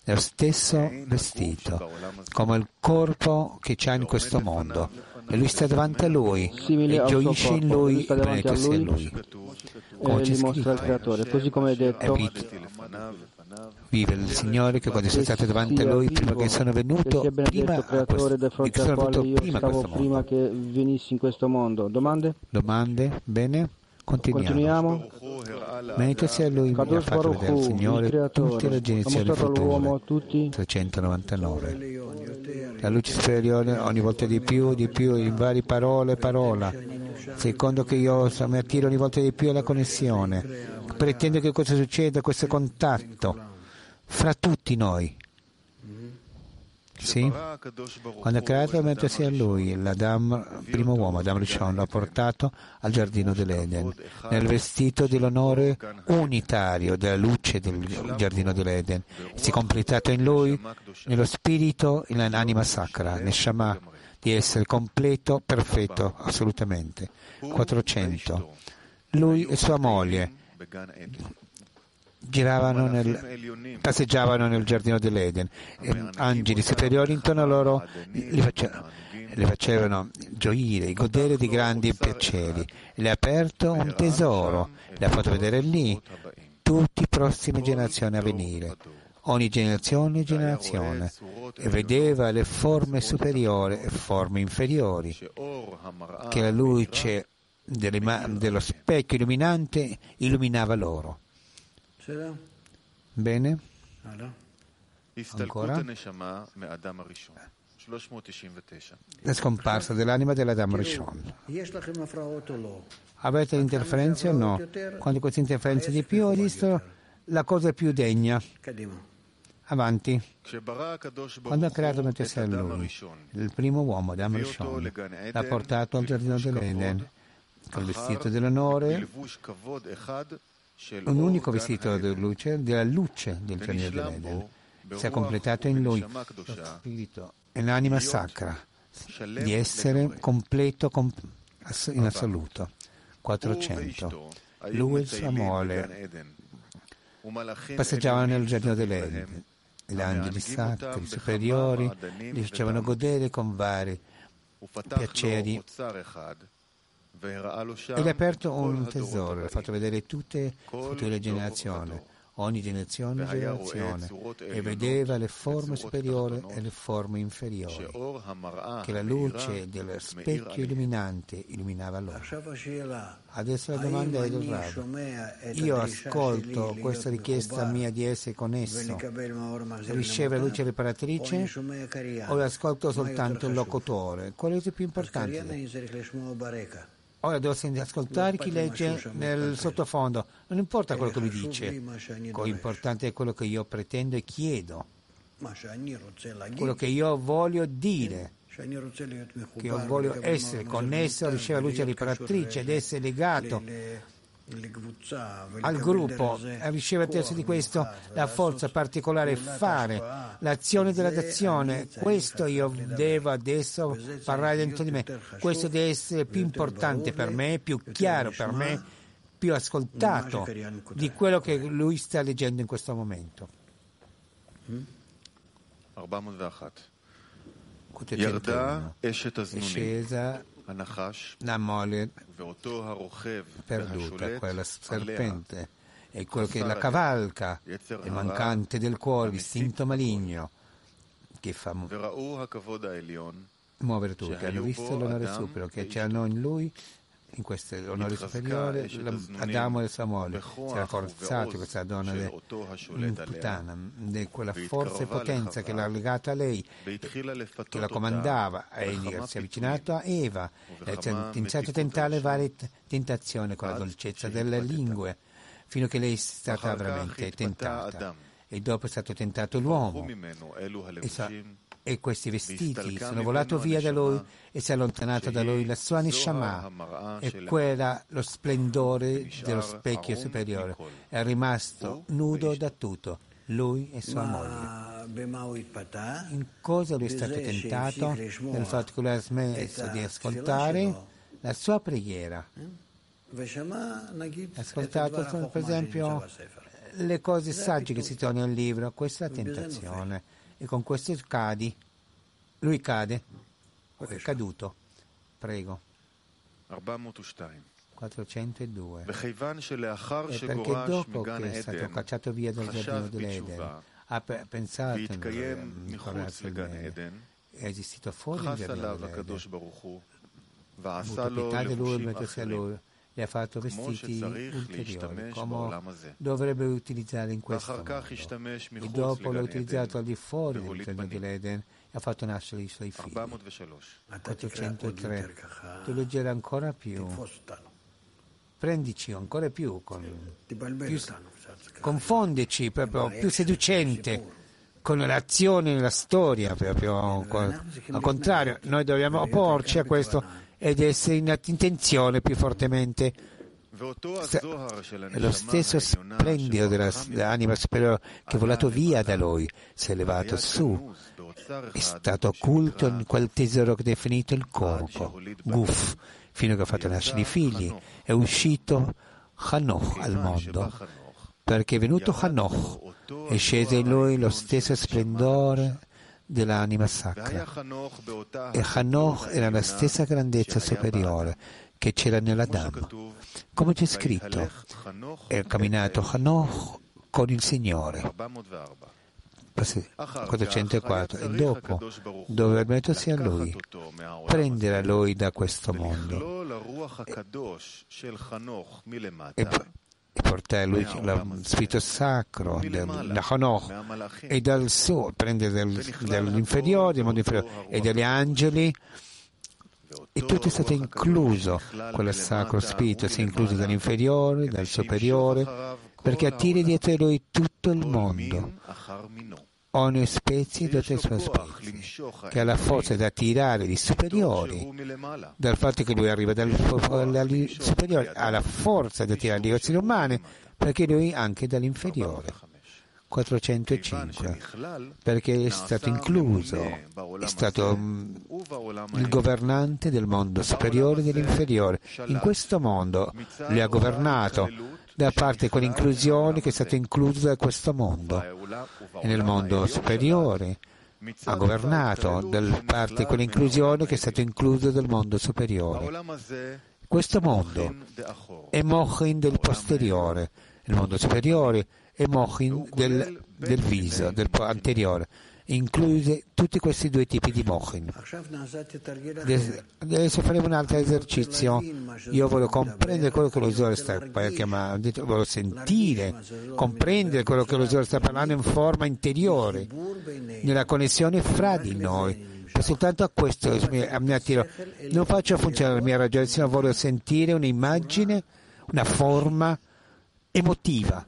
È lo stesso vestito, come il corpo che c'ha in questo mondo. E lui sta davanti a lui e gioisce in lui e benedetto sia lui lui. e Come c'è dimostra il scritto, creatore, così come è è detto vita. Vive il Signore che quando sono stato davanti a Lui, prima che sono venuto, prima creatore questo, che sono venuto io prima prima che venissi in questo mondo. Domande? Domande? Bene? Continuiamo. Continuiamo. Benedetto sia Lui, mi ha fatto vedere il Signore tutte creatore, le generazioni future. tutti 399. La luce superiore ogni volta di più, di più, in varie parole parola. Secondo che io mi attiro ogni volta di più alla connessione. Pretendo che cosa succeda, questo contatto fra tutti noi. Sì? Quando ha creato mentre sia lui, l'Adam, primo uomo, Adam Rishon, l'ha portato al giardino dell'Eden, nel vestito dell'onore unitario della luce del giardino dell'Eden. Si è completato in lui, nello spirito, in l'anima sacra, nel Shama, di essere completo, perfetto, assolutamente. 400. Lui e sua moglie giravano nel, passeggiavano nel giardino dell'Eden. E angeli superiori intorno a loro li facevano, li facevano gioire, godere di grandi piaceri. Le ha aperto un tesoro, le ha fatto vedere lì tutte le prossime generazioni a venire. Ogni generazione e generazione e vedeva le forme superiori e forme inferiori. Che la luce dello specchio illuminante illuminava loro. Bene? Ancora? La scomparsa dell'anima dell'Adam Rishon. Avete interferenze o no? Quando queste interferenze di più ho visto la cosa più degna. Avanti. Quando ha creato Metesel, il primo uomo, Adam Rishon, l'ha portato al giardino dell'Eden col vestito dell'onore, un unico vestito della luce, della luce del pianeta dell'Eden. Si è completato in lui. Lo spirito e l'anima sacra di essere completo in assoluto. 400. Lui e sua mole. Passeggiavano nel giardino dell'Eden. Gli angeli sacri superiori li facevano godere con vari piaceri. Ed ha aperto un tesoro, l'ha fatto vedere tutte le future generazioni, ogni generazione e generazione, e vedeva le forme superiori e le forme inferiori, che la luce del specchio illuminante illuminava loro. Adesso la domanda è del Rav. Io ascolto questa richiesta mia di essere con esso, riceve la luce riparatrice o ascolto soltanto il locutore? Qual è il più importante? Ora devo ascoltare chi legge nel sottofondo. Non importa quello che lui dice. l'importante è quello che io pretendo e chiedo. Quello che io voglio dire. Che io voglio essere connesso, ricevere luce riparatrice ed essere legato al gruppo a eh, riceve terzo di questo la forza particolare fare l'azione della d'azione. Questo io devo adesso parlare dentro di me. Questo deve essere più importante per me, più chiaro per me, più ascoltato di quello che lui sta leggendo in questo momento. 401. È scesa la mole perduta, quella serpente, e quello che la cavalca, il mancante del cuore, l'istinto maligno che fa muovere tutti. Hanno visto l'onore supero che c'erano in lui in queste onore superiore Adamo e Samuele si era forzato questa donna putana di quella forza e potenza che l'ha legata a lei eh, che la comandava e si è avvicinato a Eva. E ha iniziato a tentare varie tentazioni con la dolcezza delle lingue fino a che lei è stata veramente tentata. E dopo è stato tentato l'uomo. E sa, e questi vestiti. Sono volato via da lui e si è allontanata da lui la sua Nishama, e quella lo splendore dello specchio superiore. È rimasto nudo da tutto, lui e sua moglie. In cosa lui è stato tentato? Nel fatto che lui ha smesso di ascoltare la sua preghiera. Ha ascoltato, per esempio, le cose sagge che si trovano nel libro, questa è la tentazione e con questo cadi. Lui cade. È caduto. Prego. 402. E perché dopo che è stato cacciato via dal giardino dell'Eden, ha pensato mm, è esistito fuori dal giardino dell'Eden. L'autorità di lui, perché sia lui le ha fatto vestiti ulteriori, come dovrebbe utilizzare in questo mondo. E dopo l'ha utilizzato al di fuori dell'interno dell'Eden e ha fatto nascere i suoi figli. 803. Tu leggerai ancora più. Prendici ancora più, con, più confondici proprio, più seducente con l'azione e la storia, proprio al contrario, noi dobbiamo opporci a questo ed essere in attenzione più fortemente. Lo stesso splendido dell'anima superiore che è volato via da lui, si è elevato su, è stato occulto in quel tesoro che è definito il corpo, guf, fino a che ha fatto nascere i figli. È uscito Hanoch al mondo, perché è venuto Hanoch, è sceso in lui lo stesso splendore dell'anima sacra. E Hanoch era la stessa grandezza superiore che c'era nella nell'Adam. Come c'è scritto, è camminato Hanoch con il Signore. 404 e dopo dove mettersi a lui prendere a lui da questo mondo e, il portello, lo spirito sacro, la Honoch, e dal suo, prende del, dall'inferiore, del mondo inferiore, e dagli angeli, e tutto è stato incluso, quel sacro spirito, si è incluso dall'inferiore, dal superiore, perché attiri dietro di lui tutto il mondo, ogni specie dà il specie, che ha la forza di attirare gli superiori, dal fatto che lui arriva dal superiore, ha la forza di attirare gli esseri umani, perché lui anche dall'inferiore. 405, perché è stato incluso, è stato mm, il governante del mondo superiore e dell'inferiore. In questo mondo lui ha governato da parte quell'inclusione che è stata inclusa da questo mondo e nel mondo superiore ha governato da parte quell'inclusione che è stata inclusa dal mondo superiore. Questo mondo è Mochin del posteriore, il mondo superiore è Mochin del, del viso, del anteriore include tutti questi due tipi di mochin. Adesso faremo un altro esercizio. Io voglio comprendere quello che lo Zohar sta chiamando, voglio sentire, comprendere quello che lo Zohar sta parlando in forma interiore, nella connessione fra di noi. E soltanto a questo mi attiro. Non faccio funzionare la mia ragione, sino voglio sentire un'immagine, una forma emotiva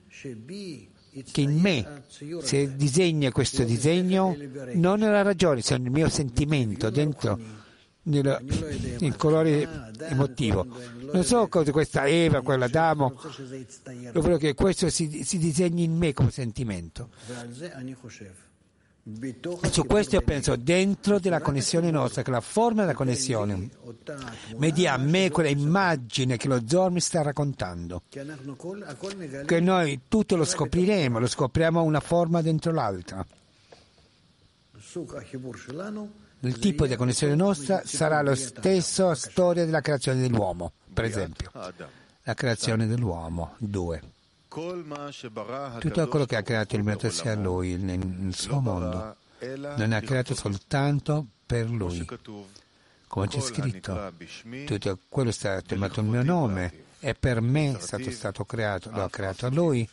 che in me, si disegna questo disegno, non è la ragione, se è il mio sentimento dentro nel, il colore emotivo. Non so cosa questa Eva, quella Damo, lo voglio che questo si, si disegni in me come sentimento. Su questo io penso dentro della connessione nostra, che la forma della connessione, media a me quella immagine che lo Zor mi sta raccontando, che noi tutto lo scopriremo, lo scopriamo una forma dentro l'altra. Il tipo di connessione nostra sarà lo stesso storia della creazione dell'uomo, per esempio. La creazione dell'uomo, 2. Tutto quello che ha creato il mio sia lui, nel suo mondo, non ha creato soltanto per lui. Come c'è scritto, tutto quello è stato chiamato il mio nome e per me è stato, stato creato, lo ha creato a lui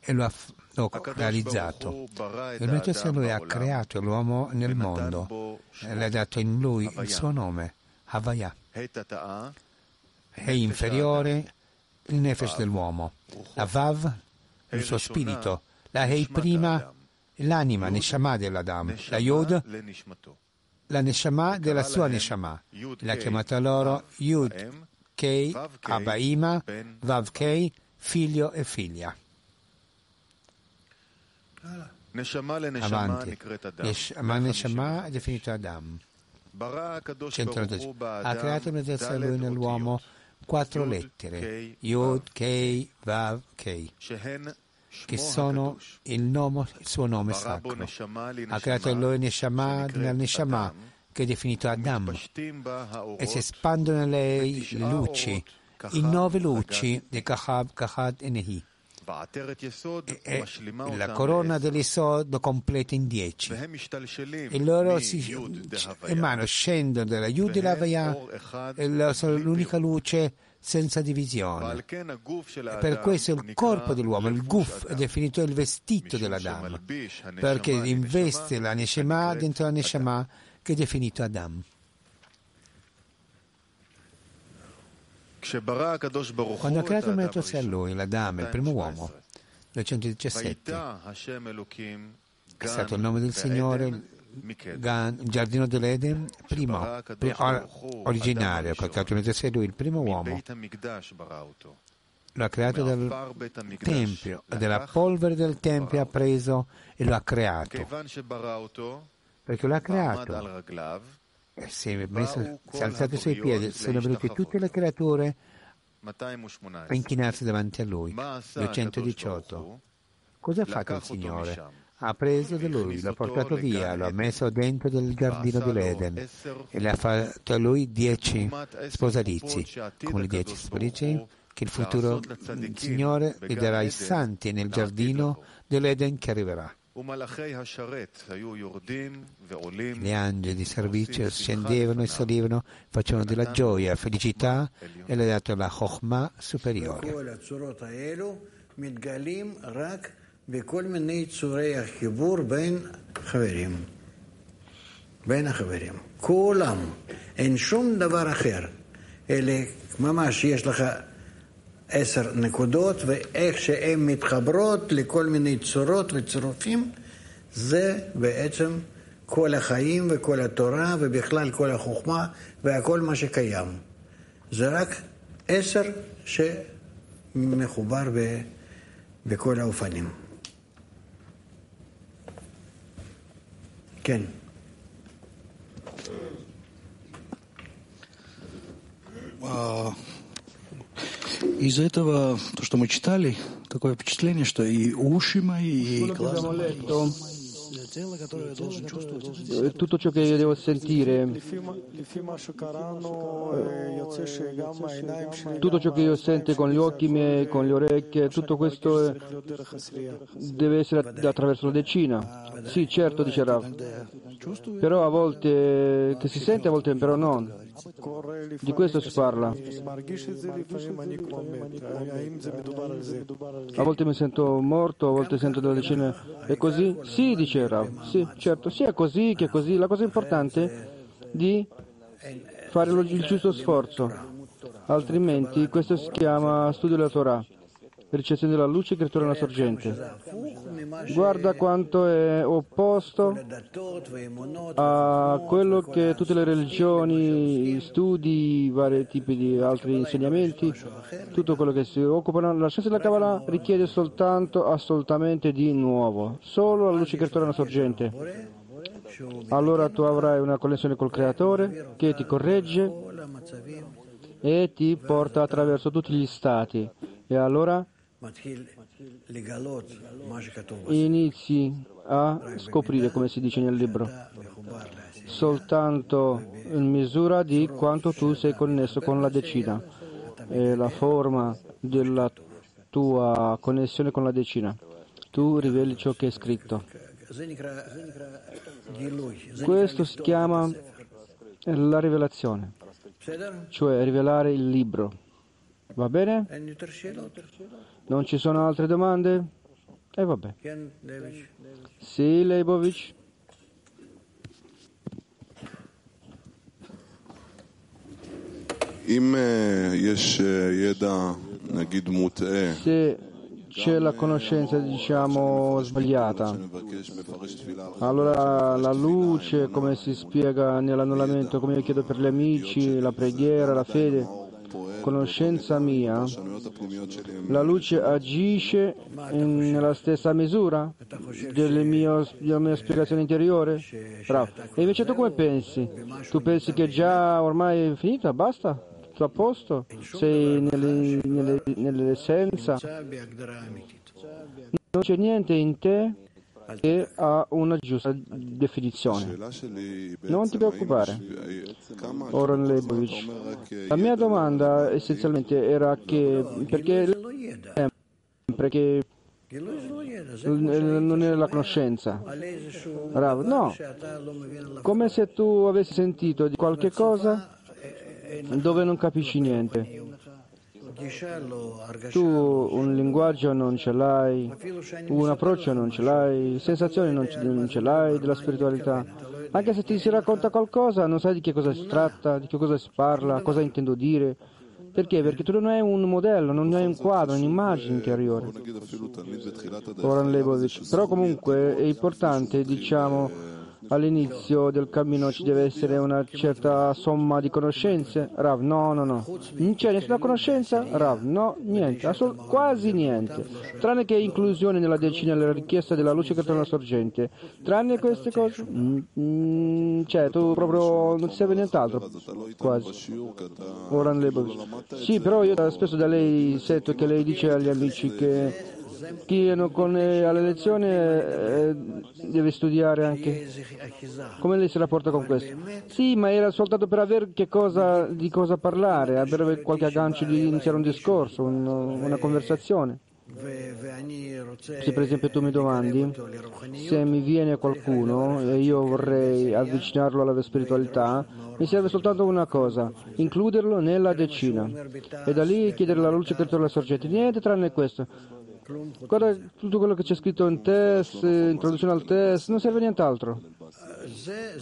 e lo ha l'ho realizzato. Il mio sia lui ha creato l'uomo nel mondo. E le ha dato in lui il suo nome, Havaya. È inferiore il nefesh dell'uomo, la vav, il suo spirito, la hei prima, l'anima, neshama dell'Adam, la yod, la neshama della sua neshama, l'ha chiamata loro yud, kei, abaima, vav kei, figlio e figlia. Avanti. Ma neshama è definito Adam. Ha creato una terza lui nell'uomo quattro lettere, Yod, Kei, Vav, Kei, che sono il, nome, il suo nome sacro. Ha creato lui Neshama della Neshama, che è definito Adam, e si espandono lei le luci, i nove luci di Kahab, Kahad e Nehi e la corona dell'Isod completa in dieci. E loro si, mano scendono dalla Yud e la sono l'unica luce senza divisione. E per questo il corpo dell'uomo, il guf, è definito il vestito dell'Adam, perché investe la Neshama dentro la Neshama che è definito Adam. Quando ha creato il Metosi a lui, l'Adamo, il primo uomo, nel 117, è stato il nome del Signore, Gan, giardino dell'Eden, primo, primo originario, ha creato il Metosi a lui, il primo uomo. Lo ha creato dal Tempio, dalla polvere del Tempio ha preso e lo ha creato. Perché lo ha creato. Eh, si è, messo, si è alzato sui piedi, sono venute tutte le creature a inchinarsi davanti a lui. 218. Cosa ha fatto il Signore? Ha preso da lui, l'ha portato via, lo ha messo dentro del giardino dell'Eden e le ha fatto a lui dieci sposalizi, come le dieci sposalizi che il futuro Signore gli darà ai santi nel giardino dell'Eden che arriverà. Gli angeli, i servizi scendevano e salivano, facevano della gioia, felicità e le dato la Chokhmah superiore. בין החברים, כולם, אין שום דבר אחר, אלה ממש יש לך עשר נקודות, ואיך שהן מתחברות לכל מיני צורות וצירופים, זה בעצם כל החיים וכל התורה ובכלל כל החוכמה והכל מה שקיים. זה רק עשר שמחובר ב, בכל האופנים. כן. А, Из этого, то, что мы читали, такое впечатление, что и уши мои, и глаза мои, tutto ciò che io devo sentire, tutto ciò che io sento con gli occhi miei, con le orecchie, tutto questo deve essere attraverso la decina. Sì, certo, dice Rav. però a volte che si sente, a volte però non. Di questo si parla. A volte mi sento morto, a volte sento delle scene. È così? Sì, dice Rav. Sì, certo, sia così che così. La cosa importante è di fare il giusto sforzo, altrimenti questo si chiama studio della Torah ricezione della luce, creatura della sorgente. Guarda quanto è opposto a quello che tutte le religioni, studi, vari tipi di altri insegnamenti, tutto quello che si occupano. La scienza della Kabbalah richiede soltanto assolutamente di nuovo, solo la luce, creatura della sorgente. Allora tu avrai una connessione col Creatore che ti corregge e ti porta attraverso tutti gli stati. E allora inizi a scoprire, come si dice nel libro, soltanto in misura di quanto tu sei connesso con la decina e la forma della tua connessione con la decina. Tu riveli ciò che è scritto. Questo si chiama la rivelazione, cioè rivelare il libro. Va bene? Non ci sono altre domande? E eh, vabbè. Sì, Leibovic. Se c'è la conoscenza diciamo sbagliata. Allora la luce, come si spiega nell'annullamento, come io chiedo per gli amici, la preghiera, la fede conoscenza mia, la luce agisce nella stessa misura delle mie- della mia spiegazione interiore? Bravo. E invece tu come pensi? Tu pensi che già ormai è finita? Basta? Tutto a posto? Sei nelle- nelle- nell'essenza? Non c'è niente in te che ha una giusta definizione. Non ti preoccupare. Oron Leibovich. La mia domanda essenzialmente era che perché sempre che non è la conoscenza. Bravo. No, come se tu avessi sentito di qualche cosa dove non capisci niente. Tu un linguaggio non ce l'hai, un approccio non ce l'hai, sensazioni non ce, non ce l'hai della spiritualità. Anche se ti si racconta qualcosa, non sai di che cosa si tratta, di che cosa si parla, cosa intendo dire. Perché? Perché tu non hai un modello, non hai un quadro, un'immagine interiore. Oran Leibovich. Però comunque è importante, diciamo, all'inizio del cammino ci deve essere una certa somma di conoscenze. Rav, no, no, no. Non c'è nessuna conoscenza? Rav, no, niente, assol- quasi niente. Tranne che inclusione nella decina della richiesta della luce che torna sorgente. Tranne queste cose, mm, mm, cioè tu proprio non ti serve nient'altro. Quasi. Oran Leibovich. Sì, però io spesso da lei sento che lei dice agli amici che chi viene con lei alle lezioni eh, deve studiare anche. Come lei si rapporta con questo? Sì, ma era soltanto per avere cosa, di cosa parlare, avere qualche aggancio di iniziare un discorso, un- una conversazione. Se per esempio tu mi domandi se mi viene qualcuno e io vorrei avvicinarlo alla spiritualità, mi serve soltanto una cosa, includerlo nella decina e da lì chiedere la luce torna alla sorgente. Niente tranne questo. Guarda tutto quello che c'è scritto in test, eh, introduzione al test, non serve nient'altro.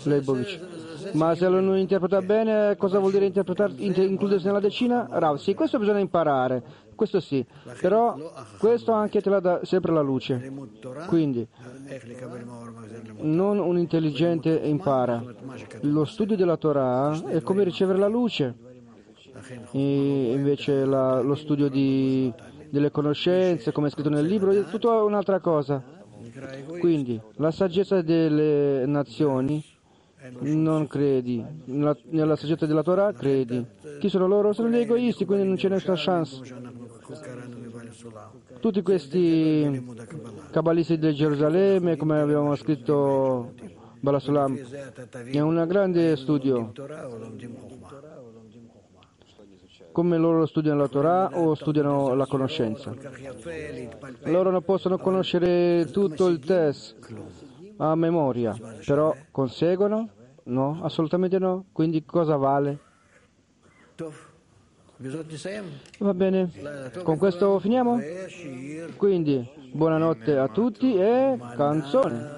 Leibovich. Ma se lo non interpreta bene, cosa vuol dire inter- includersi nella decina? Rav, sì, questo bisogna imparare, questo sì, però questo anche te la dà sempre la luce. Quindi, non un intelligente impara. Lo studio della Torah è come ricevere la luce. E invece la- lo studio di- delle conoscenze, come è scritto nel libro, è tutta un'altra cosa. Quindi, la saggezza delle nazioni non credi, nella, nella saggezza della Torah credi. Chi sono loro? Sono gli egoisti, quindi non c'è nessuna chance. Tutti questi cabalisti di Gerusalemme, come abbiamo scritto Balasulam, è un grande studio. Come loro studiano la Torah o studiano la conoscenza. Loro non possono conoscere tutto il test a memoria, però conseguono? No, assolutamente no. Quindi cosa vale? Va bene, con questo finiamo? Quindi, buonanotte a tutti e canzone.